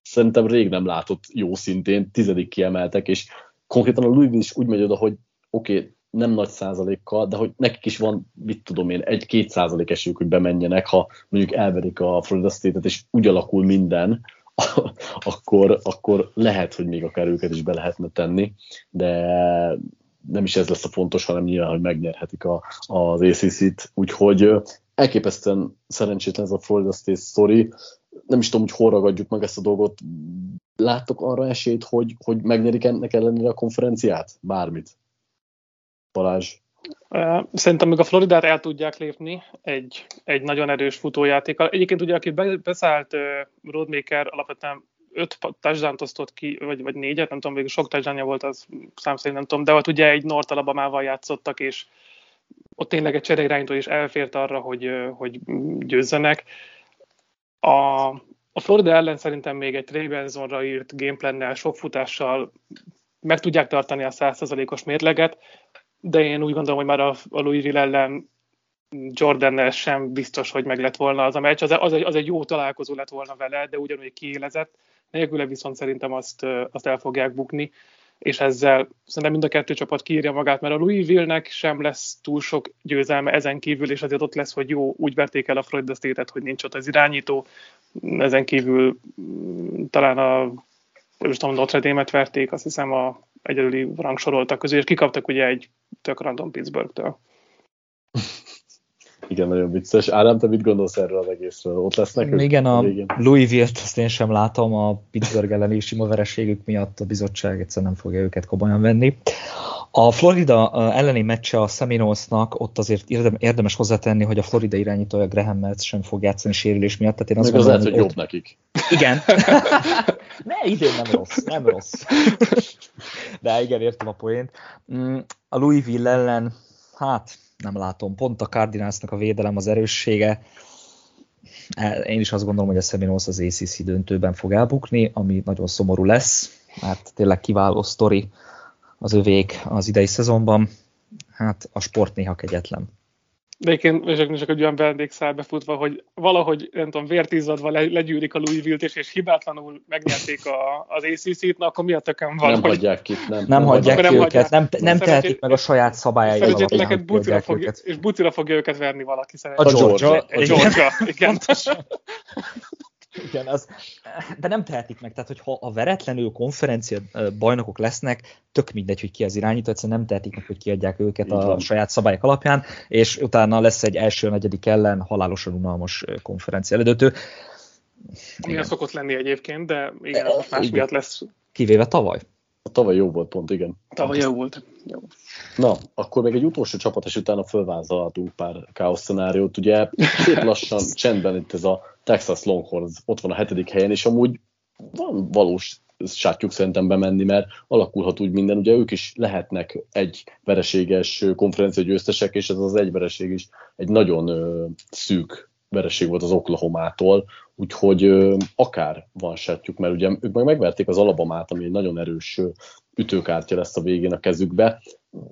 szerintem rég nem látott jó szintén, tizedik kiemeltek, és konkrétan a Louisville is úgy megy oda, hogy oké, okay, nem nagy százalékkal, de hogy nekik is van, mit tudom én, egy-két százalék esélyük, hogy bemenjenek, ha mondjuk elverik a Florida State-et, és úgy alakul minden, (laughs) akkor, akkor lehet, hogy még akár őket is be lehetne tenni, de nem is ez lesz a fontos, hanem nyilván, hogy megnyerhetik a, az ACC-t, úgyhogy elképesztően szerencsétlen ez a Florida State story. Nem is tudom, hogy hol ragadjuk meg ezt a dolgot. Láttok arra esélyt, hogy, hogy megnyerik ennek ellenére a konferenciát? Bármit. Balázs. Szerintem még a Floridát el tudják lépni egy, egy nagyon erős futójátékkal. Egyébként ugye, aki beszállt Roadmaker alapvetően öt touchdown osztott ki, vagy, vagy négyet, nem tudom, végül sok touchdownja volt, az szám szerint nem tudom, de ott ugye egy North Alabama-val játszottak, és ott tényleg egy cseréirányító is elfért arra, hogy, hogy győzzenek. A, a Florida ellen szerintem még egy Trey Benzonra írt gameplannel, sok futással meg tudják tartani a 100%-os mérleget, de én úgy gondolom, hogy már a, a Louisville ellen Jordannel sem biztos, hogy meg lett volna az a meccs. Az, az, egy, az egy jó találkozó lett volna vele, de ugyanúgy kiélezett. Nélküle viszont szerintem azt, azt el fogják bukni. és ezzel szerintem mind a kettő csapat kiírja magát, mert a Louisville-nek sem lesz túl sok győzelme ezen kívül, és azért ott lesz, hogy jó, úgy verték el a Florida State-et, hogy nincs ott az irányító, ezen kívül mm, talán a nem tudom, Notre Dame-et verték, azt hiszem a egyedüli rangsoroltak közül, és kikaptak ugye egy tök random Pittsburgh-től. (laughs) Igen, nagyon vicces. Ádám, te mit gondolsz erről az egészről? Ott lesznek? Igen, a, a Louisville-t azt én sem látom, a Pittsburgh elleni sima vereségük miatt a bizottság egyszer nem fogja őket komolyan venni. A Florida elleni meccse a Seminolesnak, ott azért érdemes hozzátenni, hogy a Florida irányítója Graham Metz sem fog játszani sérülés miatt. Tehát én azt Meg az lehet, hogy jobb ott... nekik. Igen. (laughs) ne, idén nem rossz, nem rossz. (laughs) De igen, értem a poént. Mm, a Louisville ellen, hát nem látom. Pont a Cardinalsnak a védelem az erőssége. E, én is azt gondolom, hogy a Seminoles az ACC döntőben fog elbukni, ami nagyon szomorú lesz, mert tényleg kiváló sztori az övék az idei szezonban. Hát a sport néha kegyetlen. De egyébként csak egy olyan vendégszál befutva, hogy valahogy, nem tudom, vértízadva le, legyűrik a Louisville-t, és, és hibátlanul megnyerték a, az ACC-t, na akkor mi a tökön van? Nem hogy... hagyják ki, nem. Nem, hagyják ki nem őket, nem, nem tehetik meg a saját szabályai alapján, bucira fog, őket. És bucira fogja őket verni valaki szerintem. A Georgia. A Georgia, igen. (laughs) Igen, az, de nem tehetik meg, tehát hogyha a veretlenül konferencia bajnokok lesznek, tök mindegy, hogy ki az irányító, egyszerűen nem tehetik meg, hogy kiadják őket Igen. a saját szabályok alapján, és utána lesz egy első negyedik ellen halálosan unalmas konferencia elődötő. Igen, szokott lenni egyébként, de igen, most más miatt lesz. Kivéve tavaly. A tavaly jó volt pont, igen. Tavaly jó volt. Jó. Na, akkor még egy utolsó csapat, és utána fölvázolhatunk pár káosz szenáriót. Ugye szép lassan, (laughs) csendben itt ez a Texas Longhorns ott van a hetedik helyen, és amúgy van valós sátjuk szerintem bemenni, mert alakulhat úgy minden, ugye ők is lehetnek egy vereséges konferencia győztesek, és ez az egy vereség is egy nagyon ö, szűk vereség volt az Oklahoma-tól, úgyhogy ö, akár van sátjuk, mert ugye ők meg megverték az Alabamát, ami egy nagyon erős ö, ütőkártya lesz a végén a kezükbe.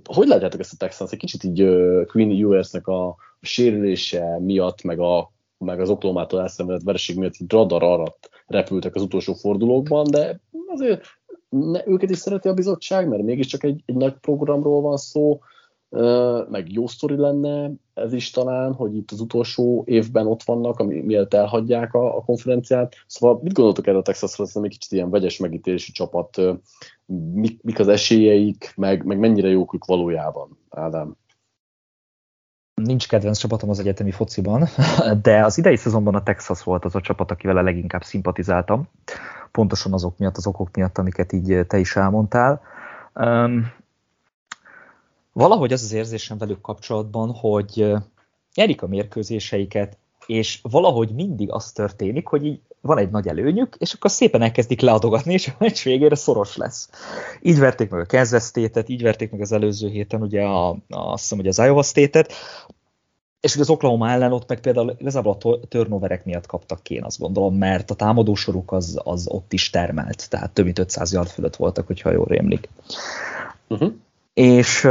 Hogy látjátok ezt a Texans? Egy kicsit így uh, Queen a, a sérülése miatt, meg a meg az Oklahomától elszenvedett vereség miatt így radar alatt repültek az utolsó fordulókban, de azért ne, őket is szereti a bizottság, mert mégiscsak egy, egy nagy programról van szó, meg jó sztori lenne ez is talán, hogy itt az utolsó évben ott vannak, ami, mielőtt elhagyják a, a konferenciát. Szóval mit gondoltok erről a Texasra, ez egy kicsit ilyen vegyes megítélésű csapat, mik, mik az esélyeik, meg, meg mennyire jók ők valójában, Ádám? Nincs kedvenc csapatom az egyetemi fociban, (laughs) de az idei szezonban a Texas volt az a csapat, akivel a leginkább szimpatizáltam. Pontosan azok miatt, az okok miatt, amiket így te is elmondtál. Um, valahogy az az érzésem velük kapcsolatban, hogy nyerik a mérkőzéseiket, és valahogy mindig az történik, hogy így van egy nagy előnyük, és akkor szépen elkezdik leadogatni, és a meccs végére szoros lesz. Így verték meg a Kansas State-et, így verték meg az előző héten ugye a, a, azt hiszem, hogy az Iowa State-et, és ugye az Oklahoma ellen ott meg például igazából a turnoverek miatt kaptak ki, én azt gondolom, mert a támadósoruk az, az ott is termelt, tehát több mint 500 yard fölött voltak, hogyha jól rémlik. Uh-huh. És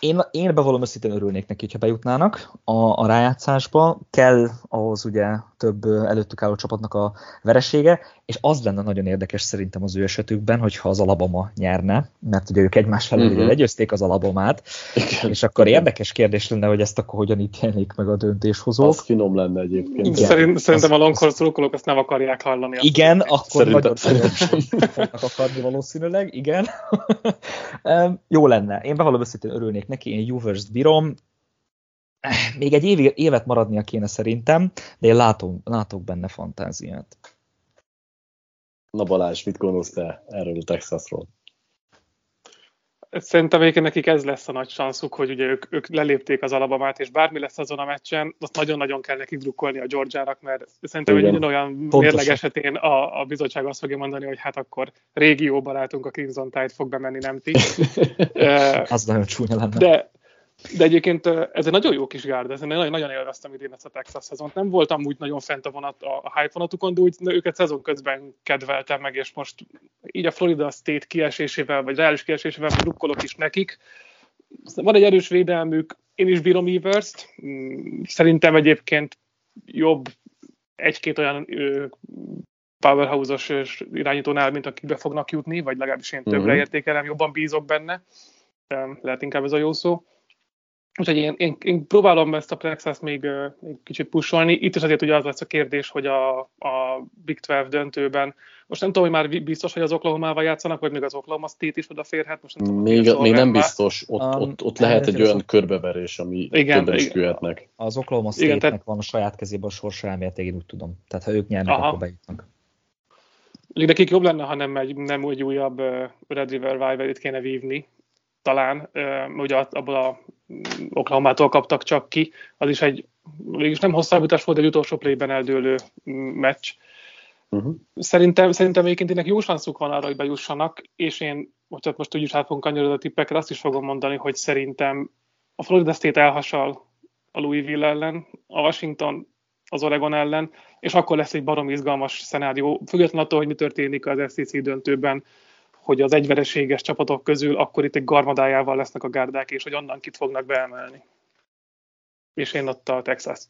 én, én bevallom őszintén örülnék neki, hogyha bejutnának a, a rájátszásba. Kell ahhoz ugye több előttük álló csapatnak a veresége, és az lenne nagyon érdekes szerintem az ő esetükben, hogyha az Alabama nyerne, mert ugye ők egymás felől uh-huh. legyőzték az Alabamát, Igen. és akkor érdekes kérdés lenne, hogy ezt akkor hogyan ítélnék meg a döntéshozók. Az finom lenne egyébként. Igen. Szerint, szerintem az, a Longhorn szurkolók azt nem akarják hallani. Igen, akkor szerintem, nagyon szerintem (laughs) fognak akarni valószínűleg, igen. (laughs) Jó lenne. Én bevallom őszintén örülnék neki, én Juvers bírom, még egy év, évet maradnia kéne szerintem, de én látom, látok benne fantáziát. Na Balázs, mit gondolsz te erről a Texasról? Szerintem egyébként nekik ez lesz a nagy szanszuk, hogy ugye ők, ők lelépték az Alabamát, és bármi lesz azon a meccsen, azt nagyon-nagyon kell nekik drukkolni a Georgiának, mert szerintem Igen. egy olyan mérleg esetén a, a bizottság azt fogja mondani, hogy hát akkor régió barátunk a Crimson Tide fog bemenni, nem ti. (laughs) az nagyon csúnya lenne. De, de egyébként ez egy nagyon jó kis gárda, ez nagyon, nagyon élveztem idén ezt a Texas szezont. Nem voltam úgy nagyon fent a, vonat, a, hype vonatukon, de úgy őket szezon közben kedveltem meg, és most így a Florida State kiesésével, vagy reális kiesésével drukkolok is nekik. Van egy erős védelmük, én is bírom Evers-t. Mm, szerintem egyébként jobb egy-két olyan powerhouse-os irányítónál, mint akik be fognak jutni, vagy legalábbis én többre uh-huh. értékelem, jobban bízok benne. Lehet inkább ez a jó szó. Úgyhogy én, én, én próbálom ezt a Plexus még, még kicsit pusolni. Itt is azért ugye az lesz a kérdés, hogy a, a Big 12 döntőben, most nem tudom, hogy már biztos, hogy az Oklahoma-val játszanak, vagy még az Oklahoma State is odaférhet. Most nem tudom, még, még nem biztos, ott, um, ott, ott lehet egy olyan körbeverés, ami igen, többen is küldhetnek. Az Oklahoma State-nek tehát... van a saját kezében a sorsa én úgy tudom. Tehát ha ők nyernek, Aha. akkor bejutnak. Nekik jobb lenne, ha nem egy, nem úgy újabb Red River Rivalry-t kéne vívni, talán, ugye abból a Oklahoma-tól kaptak csak ki, az is egy, végülis nem hosszabbítás volt, egy utolsó playben eldőlő meccs. Uh-huh. Szerintem, szerintem egyébként ennek jó sanszuk van arra, hogy bejussanak, és én, most, most úgyis át fogunk kanyarodni a tippekre, azt is fogom mondani, hogy szerintem a Florida State elhasal a Louisville ellen, a Washington az Oregon ellen, és akkor lesz egy barom izgalmas szenárió, függetlenül attól, hogy mi történik az SEC döntőben, hogy az egyvereséges csapatok közül akkor itt egy garmadájával lesznek a gárdák, és hogy onnan kit fognak beemelni. És én ott a Texas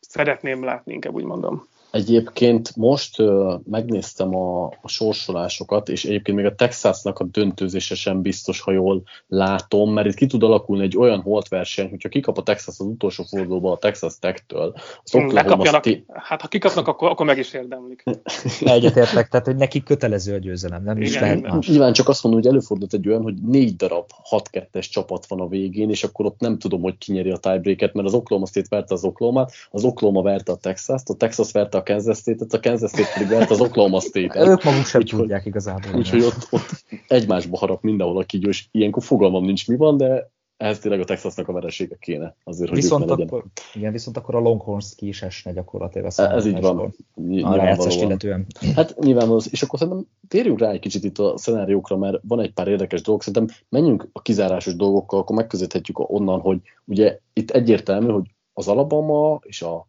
szeretném látni, inkább úgy mondom. Egyébként most uh, megnéztem a, a sorsolásokat, és egyébként még a Texasnak a döntőzése sem biztos, ha jól látom, mert itt ki tud alakulni egy olyan holt verseny, hogyha kikap a Texas az utolsó fordulóba a Texas Tech-től, az hmm, Oklahoma Hát ha kikapnak, akkor, akkor meg is érdemlik. (laughs) Egyetértek, tehát hogy neki kötelező a győzelem, nem is lehet más. Nyilván csak azt mondom, hogy előfordult egy olyan, hogy négy darab 6-2-es csapat van a végén, és akkor ott nem tudom, hogy kinyeri a tiebreaket, mert az Oklahoma State verte az Oklahoma, az Oklahoma verte a Texas-t, a Texas verte a Kansas State-et, a Kansas State pedig vert az Oklahoma State-et. (laughs) Ők maguk sem úgy, tudják igazából. Úgyhogy ott, ott egymásba harap mindenhol a kígyó, és ilyenkor fogalmam nincs mi van, de ehhez tényleg a Texasnak a veresége kéne. Azért, hogy viszont, akkor, igen, viszont akkor a Longhorns ki is esne gyakorlatilag a Ez így van. A illetően. Hát nyilvánvalóan, és akkor szerintem térjünk rá egy kicsit itt a szenáriókra, mert van egy pár érdekes dolog. Szerintem menjünk a kizárásos dolgokkal, akkor megközelíthetjük onnan, hogy ugye itt egyértelmű, hogy az Alabama és a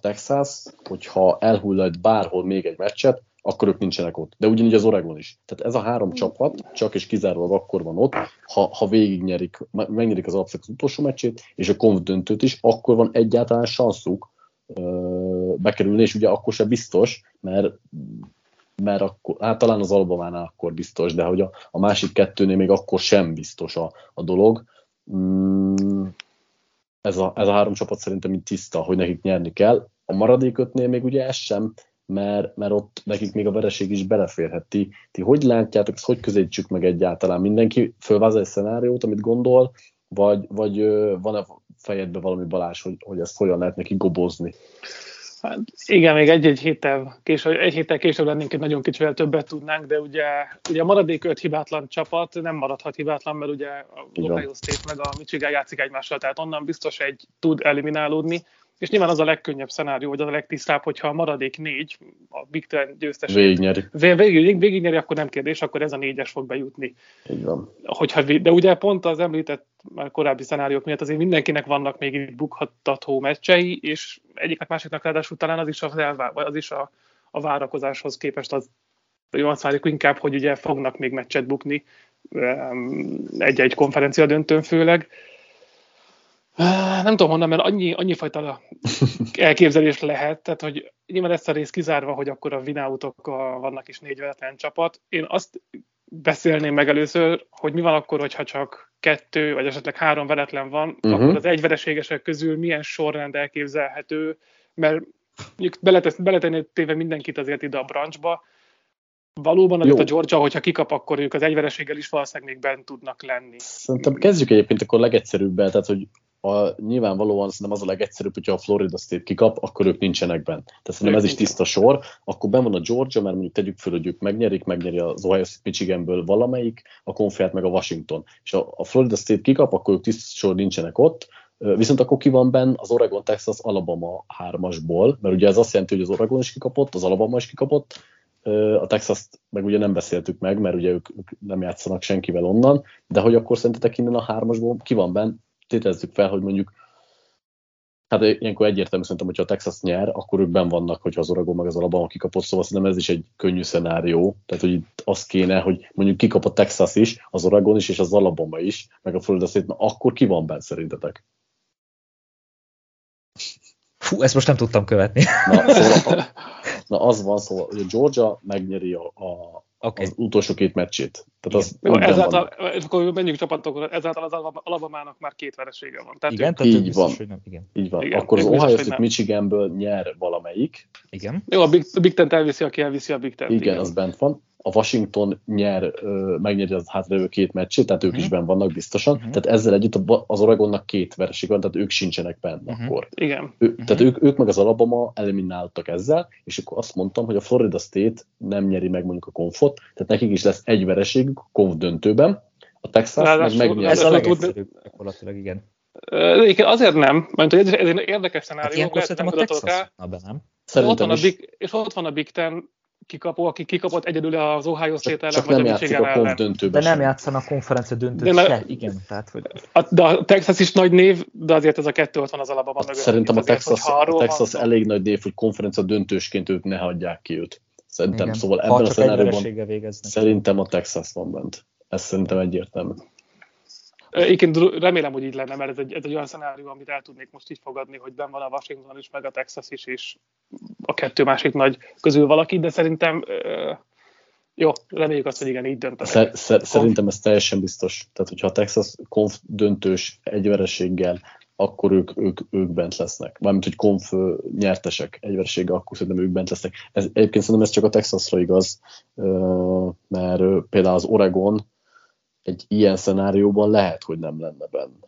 Texas, hogyha elhullott bárhol még egy meccset, akkor ők nincsenek ott. De ugyanígy az Oregon is. Tehát ez a három csapat csak és kizárólag akkor van ott, ha, ha végignyerik, megnyerik az alapszak utolsó meccsét, és a konf döntőt is, akkor van egyáltalán sanszuk ö, bekerülni, és ugye akkor se biztos, mert mert akkor, hát talán az Albamánál akkor biztos, de hogy a, a másik kettőnél még akkor sem biztos a, a dolog. Mm, ez a, ez a három csapat szerintem így tiszta, hogy nekik nyerni kell. A maradék ötnél még ugye ez sem, mert, mert ott nekik még a vereség is beleférhet. Ti, ti hogy látjátok, ezt hogy közelítsük meg egyáltalán? Mindenki fölvázol egy szenáriót, amit gondol, vagy, vagy van-e fejedben valami balás, hogy, hogy ezt hogyan lehet neki gobozni? Hát igen, még egy-egy héttel később, egy héttel később lennénk, hogy nagyon kicsivel többet tudnánk, de ugye, ugye a maradék öt hibátlan csapat nem maradhat hibátlan, mert ugye a Ohio State meg a Michigan játszik egymással, tehát onnan biztos egy tud eliminálódni. És nyilván az a legkönnyebb szenárió, vagy az a legtisztább, hogyha a maradék négy, a Big Ten győztes végignyeri. Végig, végignyeri, akkor nem kérdés, akkor ez a négyes fog bejutni. Így van. Hogyha, de ugye pont az említett már korábbi szenáriók miatt azért mindenkinek vannak még itt bukhattató meccsei, és egyiknek másiknak ráadásul talán az is, az, elvá, az is a, a várakozáshoz képest az azt várjuk inkább, hogy ugye fognak még meccset bukni egy-egy konferencia döntőn főleg. Nem tudom honnan, mert annyi, annyi fajta elképzelés lehet, tehát hogy nyilván ezt a rész kizárva, hogy akkor a vináutok vannak is négy veletlen csapat. Én azt beszélném meg először, hogy mi van akkor, hogyha csak kettő, vagy esetleg három veletlen van, uh-huh. akkor az egyvereségesek közül milyen sorrend elképzelhető, mert mondjuk beletenni téve mindenkit azért ide a branchba, Valóban azért a Georgia, hogyha kikap, akkor ők az egyvereséggel is valószínűleg még bent tudnak lenni. Szerintem kezdjük egyébként akkor legegyszerűbbel, tehát hogy a, nyilvánvalóan szerintem az a legegyszerűbb, hogyha a Florida State kikap, akkor ők nincsenek bent. Tehát szerintem ez is tiszta sor. Akkor ben van a Georgia, mert mondjuk tegyük föl, hogy ők megnyerik, megnyeri az Ohio State Michiganből valamelyik, a konfiát meg a Washington. És a, a Florida State kikap, akkor ők tiszta sor nincsenek ott, Viszont akkor ki van benn? Az Oregon, Texas, Alabama hármasból, mert ugye ez azt jelenti, hogy az Oregon is kikapott, az Alabama is kikapott, a texas meg ugye nem beszéltük meg, mert ugye ők, ők nem játszanak senkivel onnan, de hogy akkor szerintetek innen a hármasból ki van benn, tételezzük fel, hogy mondjuk Hát ilyenkor egyértelmű szerintem, hogyha a Texas nyer, akkor ők ben vannak, hogyha az Oregon meg az Alabama kikapott, szóval szerintem ez is egy könnyű szenárió. Tehát, hogy itt az kéne, hogy mondjuk kikap a Texas is, az Oregon is, és az Alabama is, meg a Florida State, na akkor ki van benne szerintetek? Fú, ezt most nem tudtam követni. Na, szóval, Na az van, szóval, hogy a Georgia megnyeri a, a, Oké. az utolsó két meccsét. Tehát az ezáltal, vannak. és akkor menjünk csapatokra, ezáltal az Alabamának már két veresége van. Tehát Igen, tehát Így biztos, van. hogy nem. Igen. Így van. Igen, Akkor az Ohio hogy State. Michiganből nyer valamelyik. Igen. Jó, a Big, a Big Ten elviszi, aki elviszi a Big Ten. Igen, az bent van. A Washington nyer, megnyeri az hátralévő két meccsét, tehát ők Mhm. is benn vannak biztosan. Mhm. Tehát ezzel együtt az Oregonnak két vereség van, tehát ők sincsenek benne Mhm. akkor. Igen. Ő, Tehát ők, ők meg az Alabama elimináltak ezzel, és akkor azt mondtam, hogy a Florida State nem nyeri meg mondjuk a konfot, tehát nekik is lesz egy vereségük a konf döntőben, a Texas meg Ráadásul- megnyeri. Ez a legegyszerűbb, gyakorlatilag igen. Egyébként azért nem, mert hogy ez, egy érdekes Hát szenárió. ilyenkor lehet, szerintem a Texas rá. na be, nem? Ott Szerintem van a Big, és ott van a Big Ten kikapó, aki kikapott egyedül az Ohio State csak, ellen, csak vagy nem a játszik a konf ellen. döntőben De nem játszanak konferencia döntőt De na- se, igen. Tehát, hogy A, de a Texas is nagy név, de azért ez a kettő ott van az Alabama mögött. Szerintem a Azért, Texas, hogyha a Texas van- elég nagy név, hogy konferencia döntősként ők ne hagyják ki őt. Szerintem, igen. szóval ebben a szenárióban szerintem a Texas van bent. Ez szerintem egyértelmű. Egyébként remélem, hogy így lenne, mert ez egy, ez egy olyan szenárió, amit el tudnék most így fogadni, hogy ben van a Washington is, meg a Texas is, és a kettő másik nagy közül valaki, de szerintem jó, reméljük azt, hogy igen, így döntenek. Szer, szer, szerintem ez teljesen biztos. Tehát, hogyha a Texas konf döntős egyvereséggel, akkor ők, ők, ők bent lesznek. Mármint, hogy konf nyertesek egyvereséggel, akkor szerintem ők bent lesznek. Ez, egyébként szerintem ez csak a Texasra igaz, mert például az Oregon egy ilyen szenárióban lehet, hogy nem lenne benne.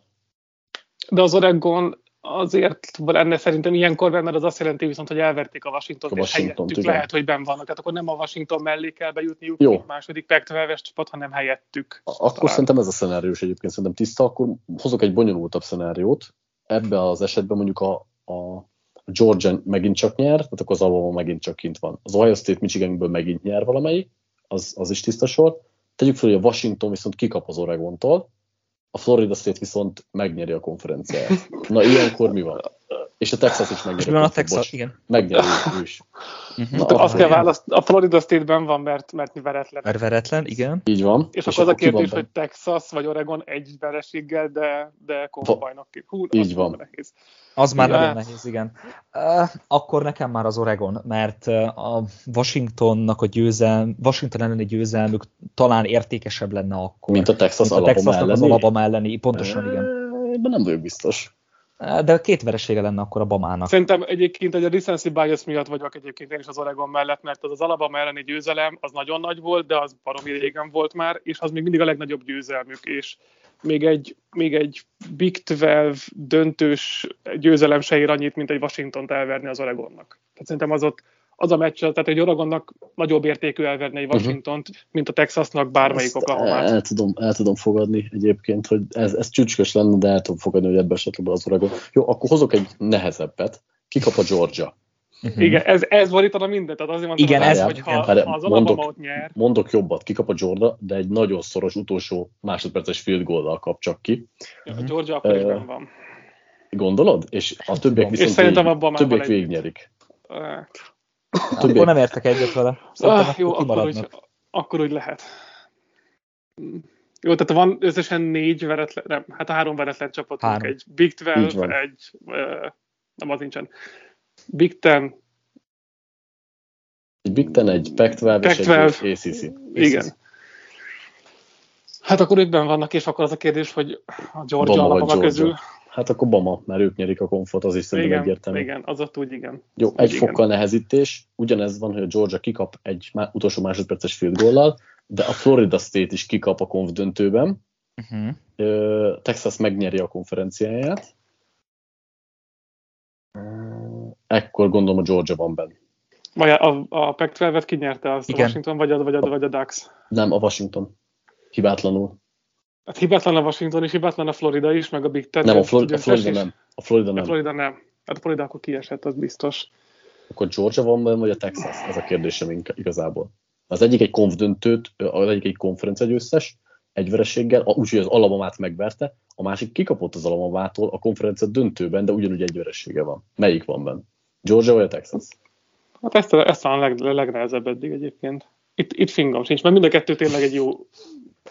De az Oregon azért lenne szerintem ilyenkor benne, mert az azt jelenti viszont, hogy elverték a Washington-t, A és Washingtont, helyettük igen. lehet, hogy ben vannak. Tehát akkor nem a Washington mellé kell bejutniuk, Jó. második pac 12 csapat, hanem helyettük. A- Akkor Talán. szerintem ez a szenáriós egyébként szerintem tiszta, akkor hozok egy bonyolultabb szenáriót. Ebben az esetben mondjuk a, a Georgia megint csak nyer, tehát akkor az Alabama megint csak kint van. Az Ohio State Michiganből megint nyer valamelyik, az, az is tiszta sor. Tegyük fel, hogy a Washington viszont kikap az Oregontól, a Florida State viszont megnyeri a konferenciáját. Na ilyenkor mi van? És a Texas is És megnyeri van a Texas? bocs. Igen. Megnyeri ő is. Uh-huh. Na, azt kell igen. választ, a Florida State-ben van, mert, mert veretlen. Mert veretlen, igen. Így van. És, akkor az a kérdés, hogy Texas vagy Oregon egy vereséggel, de, de konfbajnokként. Hú, Így van. Nehéz. Az már Ja. nagyon nehéz, igen. Uh, akkor nekem már az Oregon, mert uh, a Washingtonnak a győzelm, Washington elleni győzelmük talán értékesebb lenne akkor. Mint a Texas mint a Alabama Texasnak az elleni? Alabama elleni, pontosan igen. Ebben nem vagyok biztos. De két veresége lenne akkor a Bamának. Szerintem egyébként egy a recency bias miatt vagyok egyébként én is az Oregon mellett, mert az az Alabama elleni győzelem az nagyon nagy volt, de az baromi régen volt már, és az még mindig a legnagyobb győzelmük, és még egy, még egy Big 12 döntős győzelem se ér annyit, mint egy Washington elverni az Oregonnak. Tehát szerintem az ott az a meccs, tehát egy Oregonnak nagyobb értékű elverni egy Washingtont, mint a Texasnak bármelyik Ezt Oklahomát. el, tudom, el tudom fogadni egyébként, hogy ez, ez csücskös lenne, de el tudom fogadni, hogy ebben esetben az Oregon. Jó, akkor hozok egy nehezebbet. Kikap a Georgia. Uh-huh. Igen, ez, ez borítana mindent. Tehát azért mondtam, Igen, hogy ez- hogy ha. Várjál, ha az mondok- ott nyer, Mondok jobbat, kikap a Georgia, de egy nagyon szoros utolsó másodperces field goal kap csak ki. a Georgia akkor is van. Gondolod? És a többiek És viszont szerintem végig, abban többiek van egy- Uh, Akkor nem értek egyet vele. Szerintem ah, jó, akkor úgy, akkor úgy lehet. Jó, tehát van összesen négy veretlen, nem, hát három veretlen csapatunk. Három. Egy Big Így 12, van. egy, uh, nem az nincsen. Big Ten, Egy Big Ten, egy Pac-12 és egy Pac-12. ACC. igen. Hát akkor ők benn vannak, és akkor az a kérdés, hogy a Georgia Georgia. közül. Hát akkor Bama, mert ők nyerik a konfot, az is szerintem Igen, egyértelmű. igen, az ott úgy igen. Jó, Úgy egy igen. fokkal nehezítés. Ugyanez van, hogy a Georgia kikap egy utolsó másodperces field goal de a Florida State is kikap a konf döntőben. Uh-huh. Texas megnyeri a konferenciáját. Ekkor gondolom a Georgia van benne. Vagy a, a Pac-12-et ki nyerte azt Igen. a Washington, vagy a, vagy, a, vagy a Ducks? Nem, a Washington. Hibátlanul. Hát hibátlan a Washington is, hibátlan a Florida is, meg a Big Ten. Nem, a, Florida, a Florida is. nem. A Florida A nem. Florida nem. Hát a Florida akkor kiesett, az biztos. Akkor Georgia van benne, vagy a Texas? Ez a kérdésem igazából. Az egyik egy konf döntőt, az egyik egy konferencia győztes, egy vereséggel, a- úgyhogy az Alabamát megverte, a másik kikapott az Alabamától a konferencia döntőben, de ugyanúgy egy veresége van. Melyik van benne? Georgia vagy a Texas? Hát ezt, ezt a leg, legnehezebb eddig egyébként. Itt, itt fingom sincs, mert mind a kettő tényleg egy jó,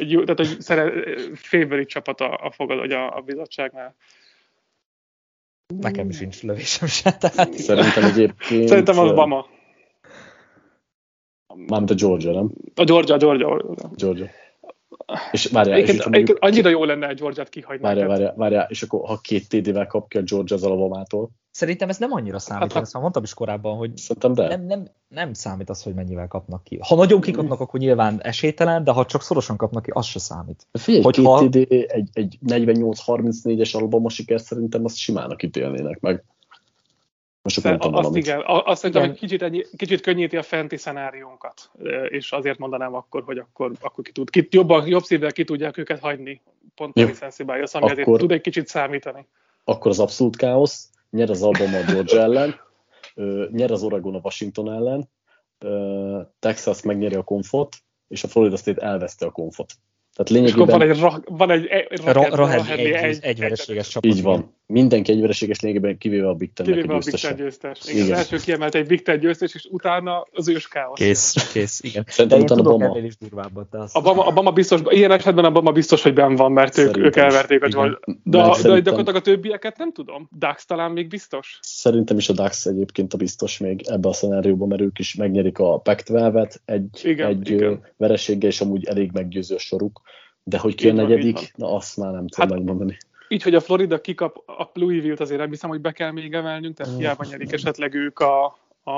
egy jó tehát egy szere, favorite csapat a, a fogad, vagy a, a bizottságnál. Nekem is sincs lövésem se. Tehát Szerintem egyébként... Szerintem az Bama. Mármint a Georgia, nem? A Georgia, Georgia. Georgia. És várjál, Egyébként, és mondjuk, annyira jó lenne egy Georgiát kihagyni. várjál, várjál, várjál, és akkor ha két TD-vel kap ki a Georgia az Alabamától, Szerintem ez nem annyira számít, Hát, hát, ezt már mondtam is korábban, hogy szerintem de. nem, nem, nem számít az, hogy mennyivel kapnak ki. Ha nagyon kikapnak, akkor nyilván esélytelen, de ha csak szorosan kapnak ki, az se számít. Figyelj, Hogy két ha- TD, egy, egy 48-34-es Alabama siker szerintem azt simának ítélnének meg. Most csak mondtam azt igen, azt szerintem, Igen. hogy kicsit, ennyi, kicsit könnyíti a fenti szenáriónkat, és azért mondanám akkor, hogy akkor, akkor ki tud, ki, jobban, jobb szívvel ki tudják őket hagyni, pont a Bias, ami azért Akkor- tud egy kicsit számítani. Akkor az abszolút káosz, nyer az Alabama a Georgia ellen, ö, nyer az Oregon a Washington ellen, ö, Texas megnyeri a konfot, és a Florida State elveszte a konfot. Tehát És akkor van lényegében egy, ra, van egy, egy Ra- Rahedli Rahedli egy, egy, egy vereséges csapat. így van. Mindenki egyvereséges lényegében kivéve a Big Ten-nek Kivéve a a Big. Ten győztes. Igen, Igen. Az első kiemelt egy Big Ten győztes, és utána az ős káosz. Kész, kész, igen. De Szerintem én utána Bama. is durvábbat, de az... A Bama, a Bama biztos, ilyen esetben a Bama biztos, hogy benn van, mert ők, Szerintem ők elverték a. Georgia. De, de, de gyakorlatilag a többieket nem tudom. Dax talán még biztos. Szerintem is a Dax egyébként a biztos még ebbe a szenárióban, mert ők is megnyerik a Pac-12-et egy, Igen, egy igen. vereséggel, és amúgy elég meggyőző a soruk. De hogy ki a negyedik, na azt már nem tudom Hát- megmondani. Így, hogy a Florida kikap a Louisville-t, azért nem hiszem, hogy be kell még emelnünk, tehát Mm. hiába nyerik esetleg ők a, a,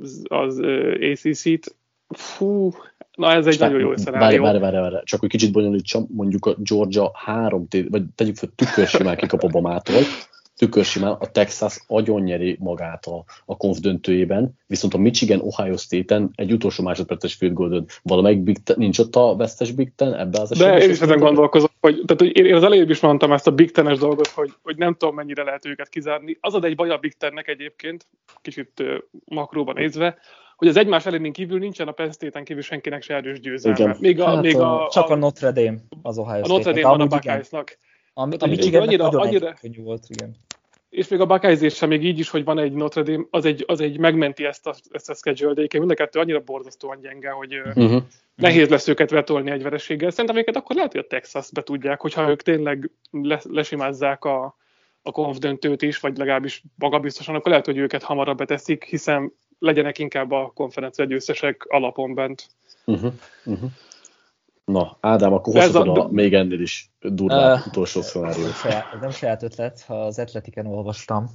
az, az ACC-t. Fú, na ez egy nagyon jó szenárió. várj, várj, várj, csak hogy kicsit bonyolítsam, mondjuk a Georgia három, vagy tegyük fel tükörsimán kikap Obamától, tükörsimán a Texas agyonnyeri magát a, a konf döntőjében, viszont a Michigan Ohio State-en egy utolsó másodperces field goal. Valamelyik Big Ten, nincs ott a vesztes Big Ten ebbe az De én is ezen gondolkozom, hogy, tehát, hogy én, az elején is mondtam ezt a Big Ten-es dolgot, hogy, hogy nem tudom, mennyire lehet őket kizárni. Az ad egy baj a Big Ten-nek egyébként, kicsit makróban nézve, hogy az egymás ellenén kívül nincsen a Penn State-en kívül senkinek se erős győzelme. Igen. Még a, hát, még a, csak a a, Notre Dame az Ohio a Notre. Dame van a Amúgy igen. Buckeyes-nak. A, a Tehát, hogy Michigan annyira- nagyon annyira- könnyű volt, igen. És még a Buckeyes sem még így is, hogy van egy Notre Dame, az egy, az egy megmenti ezt a, ezt a schedule, de mind a kettő annyira borzasztóan gyenge, hogy Uh-huh. nehéz lesz őket vetolni egy vereséggel. Szerintem őket akkor lehet, hogy a Texas be tudják, hogyha ők tényleg le, lesimázzák a, a konf döntőt is, vagy legalábbis magabiztosan, akkor lehet, hogy őket hamarabb beteszik, hiszen legyenek inkább a konferencia győztesek alapon bent. Uh-huh. Uh-huh. Na, Ádám, akkor hozhatod a- a, még ennél is durvább Uh, utolsó szenáriót. nem saját, ez nem saját ötlet, ha az Atletiken olvastam.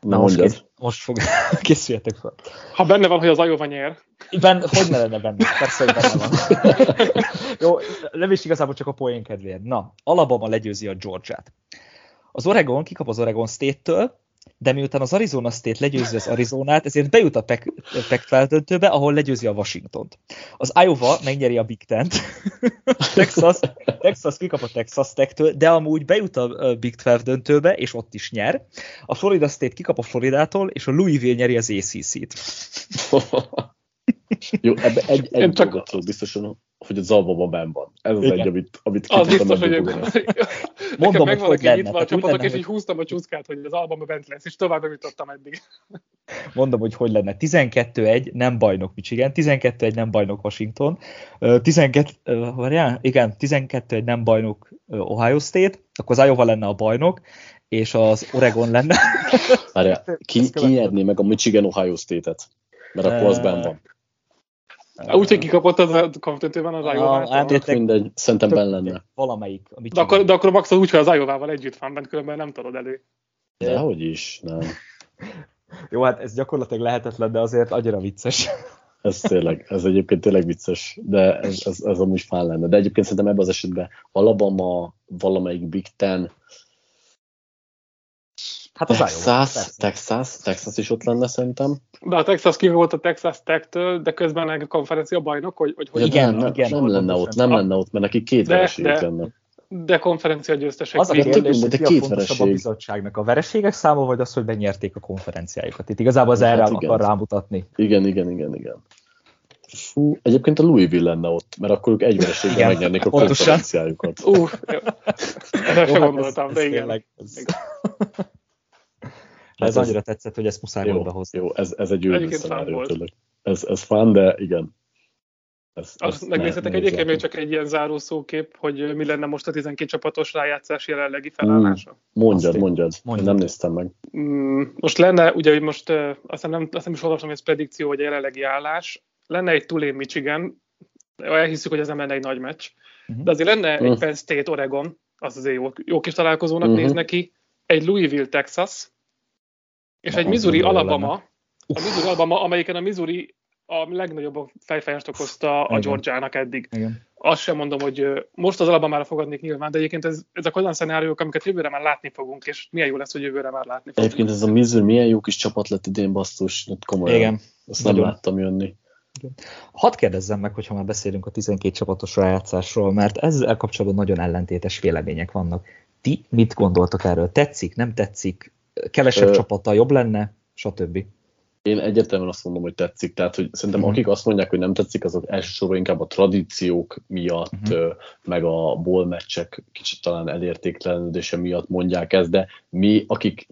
Na, most, mondjad. kész, most fog, (laughs) készüljetek fel. Ha benne van, hogy az Iowa nyer, Ben, hogy ne lenne benne? Persze, hogy benne van. (laughs) Jó, nem is igazából csak a poén kedvéért. Na, Alabama legyőzi a Georgiát. Az Oregon kikap az Oregon State-től, de miután az Arizona State legyőzi az Arizonát, ezért bejut a Pac- Pac-12 döntőbe, ahol legyőzi a Washingtont. Az Iowa megnyeri a Big Ten-t, (laughs) Texas, Texas kikap a Texas Tech-től, de amúgy bejut a Big 12 döntőbe, és ott is nyer. A Florida State kikap a Floridától, és a Louisville nyeri az ACC-t. (laughs) Jó, ebbe egy, egy csak- dolgot biztosan, hogy az Alabama benn van. Ez az Igen. egy, amit, amit az biztos, (laughs) hogy. Mondom, Nekem hogy lenne. nyitva a csapatok, lenne, és így húztam a csúszkát, hogy az albumba bent lesz, és tovább jutottam eddig. (laughs) mondom, hogy hogy lenne. 12-1 nem bajnok Michigan, 12-1 nem bajnok Washington, ö, 12, ö, várjál? igen, 12-1 nem bajnok Ohio State, akkor az Iowa lenne a bajnok, és az Oregon lenne. Várjál, (laughs) ki, ki nyerné meg a Michigan Ohio State-et? Mert akkor az benn van. Úgyhogy kikapott az a konfdöntőben az Iowa-tól. hát- mindegy, szerintem benn lenne. Valamelyik. A De akkor, de akkor max az úgy, hogy az Iowa-val együtt van bent, különben nem tudod elő. Dehogy is, nem. (laughs) Jó, hát ez gyakorlatilag lehetetlen, de azért annyira vicces. (laughs) Ez tényleg, ez egyébként tényleg vicces, de ez, ez, ez amúgy fán lenne. De egyébként szerintem ebben az esetben Alabama, valamelyik Big Ten, Hát az Iowa. Texas, persze. Texas, Texas is ott lenne szerintem. De a Texas kikapott a Texas Tech-től, de közben a konferencia bajnok, hogy, hogy, hogy Igen, nem, igen, nem lenne ott, nem lenne ott, mert neki két De- vereségük de- lenne. de konferencia győztesek. Az a kérdés, hogy de ki a két fontosabb a vereség. bizottságnak, a vereségek száma, vagy az, hogy megnyerték a konferenciájukat. Itt igazából az erre Hát akar rámutatni. Igen, igen, igen, igen. Fú, egyébként a Louisville lenne ott, mert akkor ők egy vereséggel megnyernék a konferenciájukat. Ú, jó. erre sem hát gondoltam, de igen. Tényleg, ez... Ez ez- annyira tetszett, hogy ezt muszáj volt Jó, behozni. jó ez, ez egy fán szenárió tényleg. Ez, ez fán, de igen. Ez, Azt ezt megnézhetek ne- egyébként még csak egy ilyen záró szókép, hogy mi lenne most a 12 csapatos rájátszás jelenlegi felállása. Mondjad, Azt én- mondjad. mondjad. Nem néztem meg. Mm, most lenne, ugye, hogy most uh, azt nem, azt nem is olvastam, hogy ez predikció, vagy a jelenlegi állás. lenne egy Tulane Michigan, elhiszük, hogy ez nem lenne egy nagy meccs, uh-huh. de azért lenne uh-huh. egy Penn State Oregon, az azért jó, jó kis találkozónak uh-huh. néz neki, egy Louisville Texas, és egy Missouri Alabama, a Missouri Alabama, amelyiken a Missouri a legnagyobb fejfájást okozta a Georgiának eddig. Igen. Azt sem mondom, hogy most az Alabamára fogadnék nyilván, de egyébként ez, ezek olyan szenáriók, amiket jövőre már látni fogunk, és milyen jó lesz, hogy jövőre már látni fogunk. Egyébként ez a Missouri milyen jó kis csapat lett idén, basszus, komolyan. Igen. Azt nem láttam jönni. Hadd kérdezzem meg, hogyha már beszélünk a 12 csapatos rájátszásról, mert ezzel kapcsolatban nagyon ellentétes vélemények vannak. Ti mit gondoltok erről? Tetszik, nem tetszik? Kevesebb Ö... csapata jobb lenne? Stb. Én egyértelműen azt mondom, hogy tetszik. Tehát, hogy szerintem uh-huh. akik azt mondják, hogy nem tetszik, azok elsősorban inkább a tradíciók miatt, uh-huh. meg a ball meccsek kicsit talán elértéktelenedése miatt mondják ezt, de mi, akik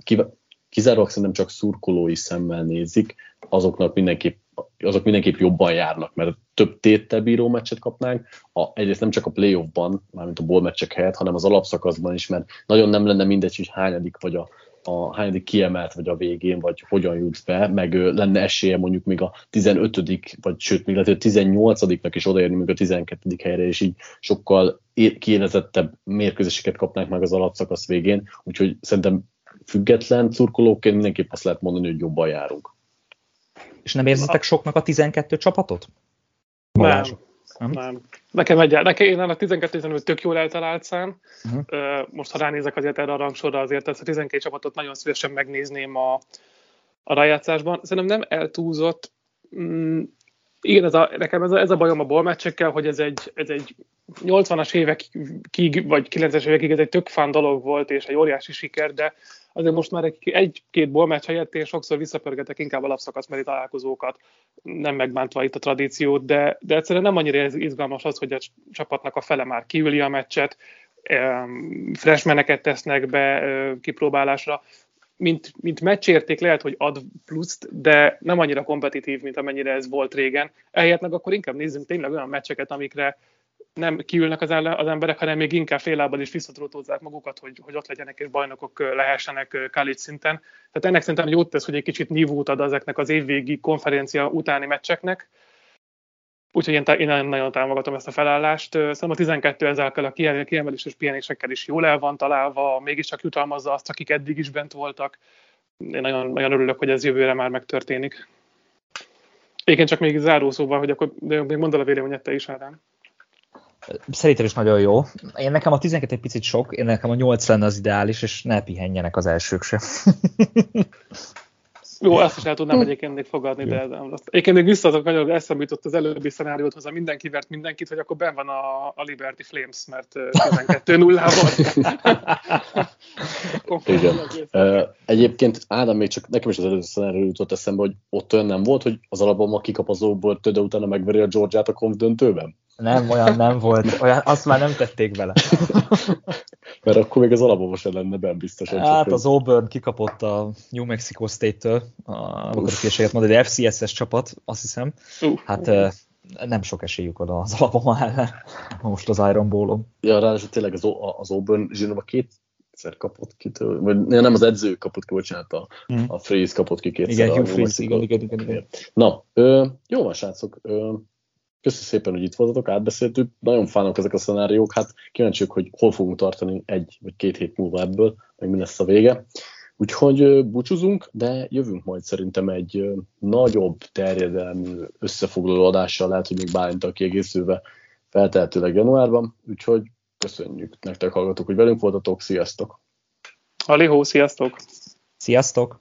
kizárólag szerintem csak szurkolói szemmel nézik, azoknak mindenképp azok mindenképp jobban járnak, mert több téttel bíró meccset kapnánk, a, egyrészt nem csak a playoffban, mármint a bowl meccsek helyett, hanem az alapszakaszban is, mert nagyon nem lenne mindegy, hogy hányadik vagy a, a hányadik kiemelt vagy a végén, vagy hogyan jutsz be, meg lenne esélye mondjuk még a 15 vagy sőt, még lehet, hogy a 18 is odaérni, még a 12 helyre, és így sokkal kiélezettebb mérkőzéseket kapnánk meg az alapszakasz végén, úgyhogy szerintem független szurkolóként mindenképp azt lehet mondani, hogy jobban járunk. És nem érzitek soknak a 12 csapatot? Nem. Nem? nem. Nekem, egy, nekem én a 12-15 tök jól eltalált szám. Uh-huh. Most ha ránézek azért erre a rangsorra, azért ezt a 12 csapatot nagyon szívesen megnézném a, a rájátszásban. Szerintem nem eltúlzott. Igen, ez a, nekem ez a, ez a bajom a bolmeccsekkel, hogy ez egy, ez egy 80-as évekig, vagy 90-es évekig ez egy tök fán dolog volt, és egy óriási siker, de azért most már egy, egy-két bolmeccs helyett én sokszor visszapörgetek inkább a lapszakaszmeri találkozókat, nem megbántva itt a tradíciót, de, de egyszerűen nem annyira izgalmas az, hogy a csapatnak a fele már kiüli a meccset, freshmeneket tesznek be kipróbálásra, mint, mint meccsérték lehet, hogy ad pluszt, de nem annyira kompetitív, mint amennyire ez volt régen. Ehelyett meg akkor inkább nézzünk tényleg olyan meccseket, amikre nem kiülnek az, ellen, az emberek, hanem még inkább félábbal is visszatrótózzák magukat, hogy, hogy ott legyenek és bajnokok lehessenek college szinten. Tehát ennek szerintem jót tesz, hogy egy kicsit nívót ad ezeknek az évvégi konferencia utáni meccseknek. Úgyhogy én, én nagyon támogatom ezt a felállást. Szerintem a 12 ezekkel a kiemeléses pihenésekkel is jól el van találva, mégiscsak jutalmazza azt, akik eddig is bent voltak. Én nagyon, nagyon örülök, hogy ez jövőre már megtörténik. Igen, csak még zárószóval, hogy akkor de még mondd el a véleményet te is, Ádám. Szerintem is nagyon jó. Én nekem a 12 egy picit sok, én nekem a 8 lenne az ideális, és ne pihenjenek az elsők se. (laughs) Jó, ezt is el tudnám egyébként még fogadni, de nem lesz. Egyébként még visszaadok, hogy eszembe jutott az előbbi szenáriót hozzá, mindenki vert mindenkit, hogy akkor ben van a, a Liberty Flames, mert 12 0 (laughs) Igen. Egyébként Ádám még csak nekem is az előző szenárió jutott eszembe, hogy ott olyan nem volt, hogy az alapban kikap az de utána megveri a Georgiát a konf döntőben? Nem, olyan nem volt. Olyan, azt már nem tették bele. (laughs) Mert akkor még az alapban sem lenne benne biztosan. Hát az Auburn kikapott a New Mexico State-től, akarok később mondani, egy FCS-es csapat, azt hiszem. Hát nem sok esélyük oda az alapban ellen, most az Iron Bowl-on. Ja, ráadásul tényleg az, az Auburn zsinóba két egyszer kapott ki, vagy nem az edző kapott ki, bocsánat, a, mm. a Freeze kapott ki kétszer. Igen, Hugh Freeze, igen, igen, igen, igen. Na, ö, jó van, srácok. Ö, Köszönöm szépen, hogy itt voltatok, átbeszéltük. Nagyon fánok ezek a szenáriók, hát kíváncsiak, hogy hol fogunk tartani egy vagy két hét múlva ebből, meg mi lesz a vége. Úgyhogy búcsúzunk, de jövünk majd szerintem egy nagyobb terjedelmű összefoglaló adással, lehet, hogy még Bálintal kiegészülve feltehetőleg januárban, úgyhogy köszönjük nektek hallgatók, hogy velünk voltatok, sziasztok! Alihó, sziasztok! Sziasztok!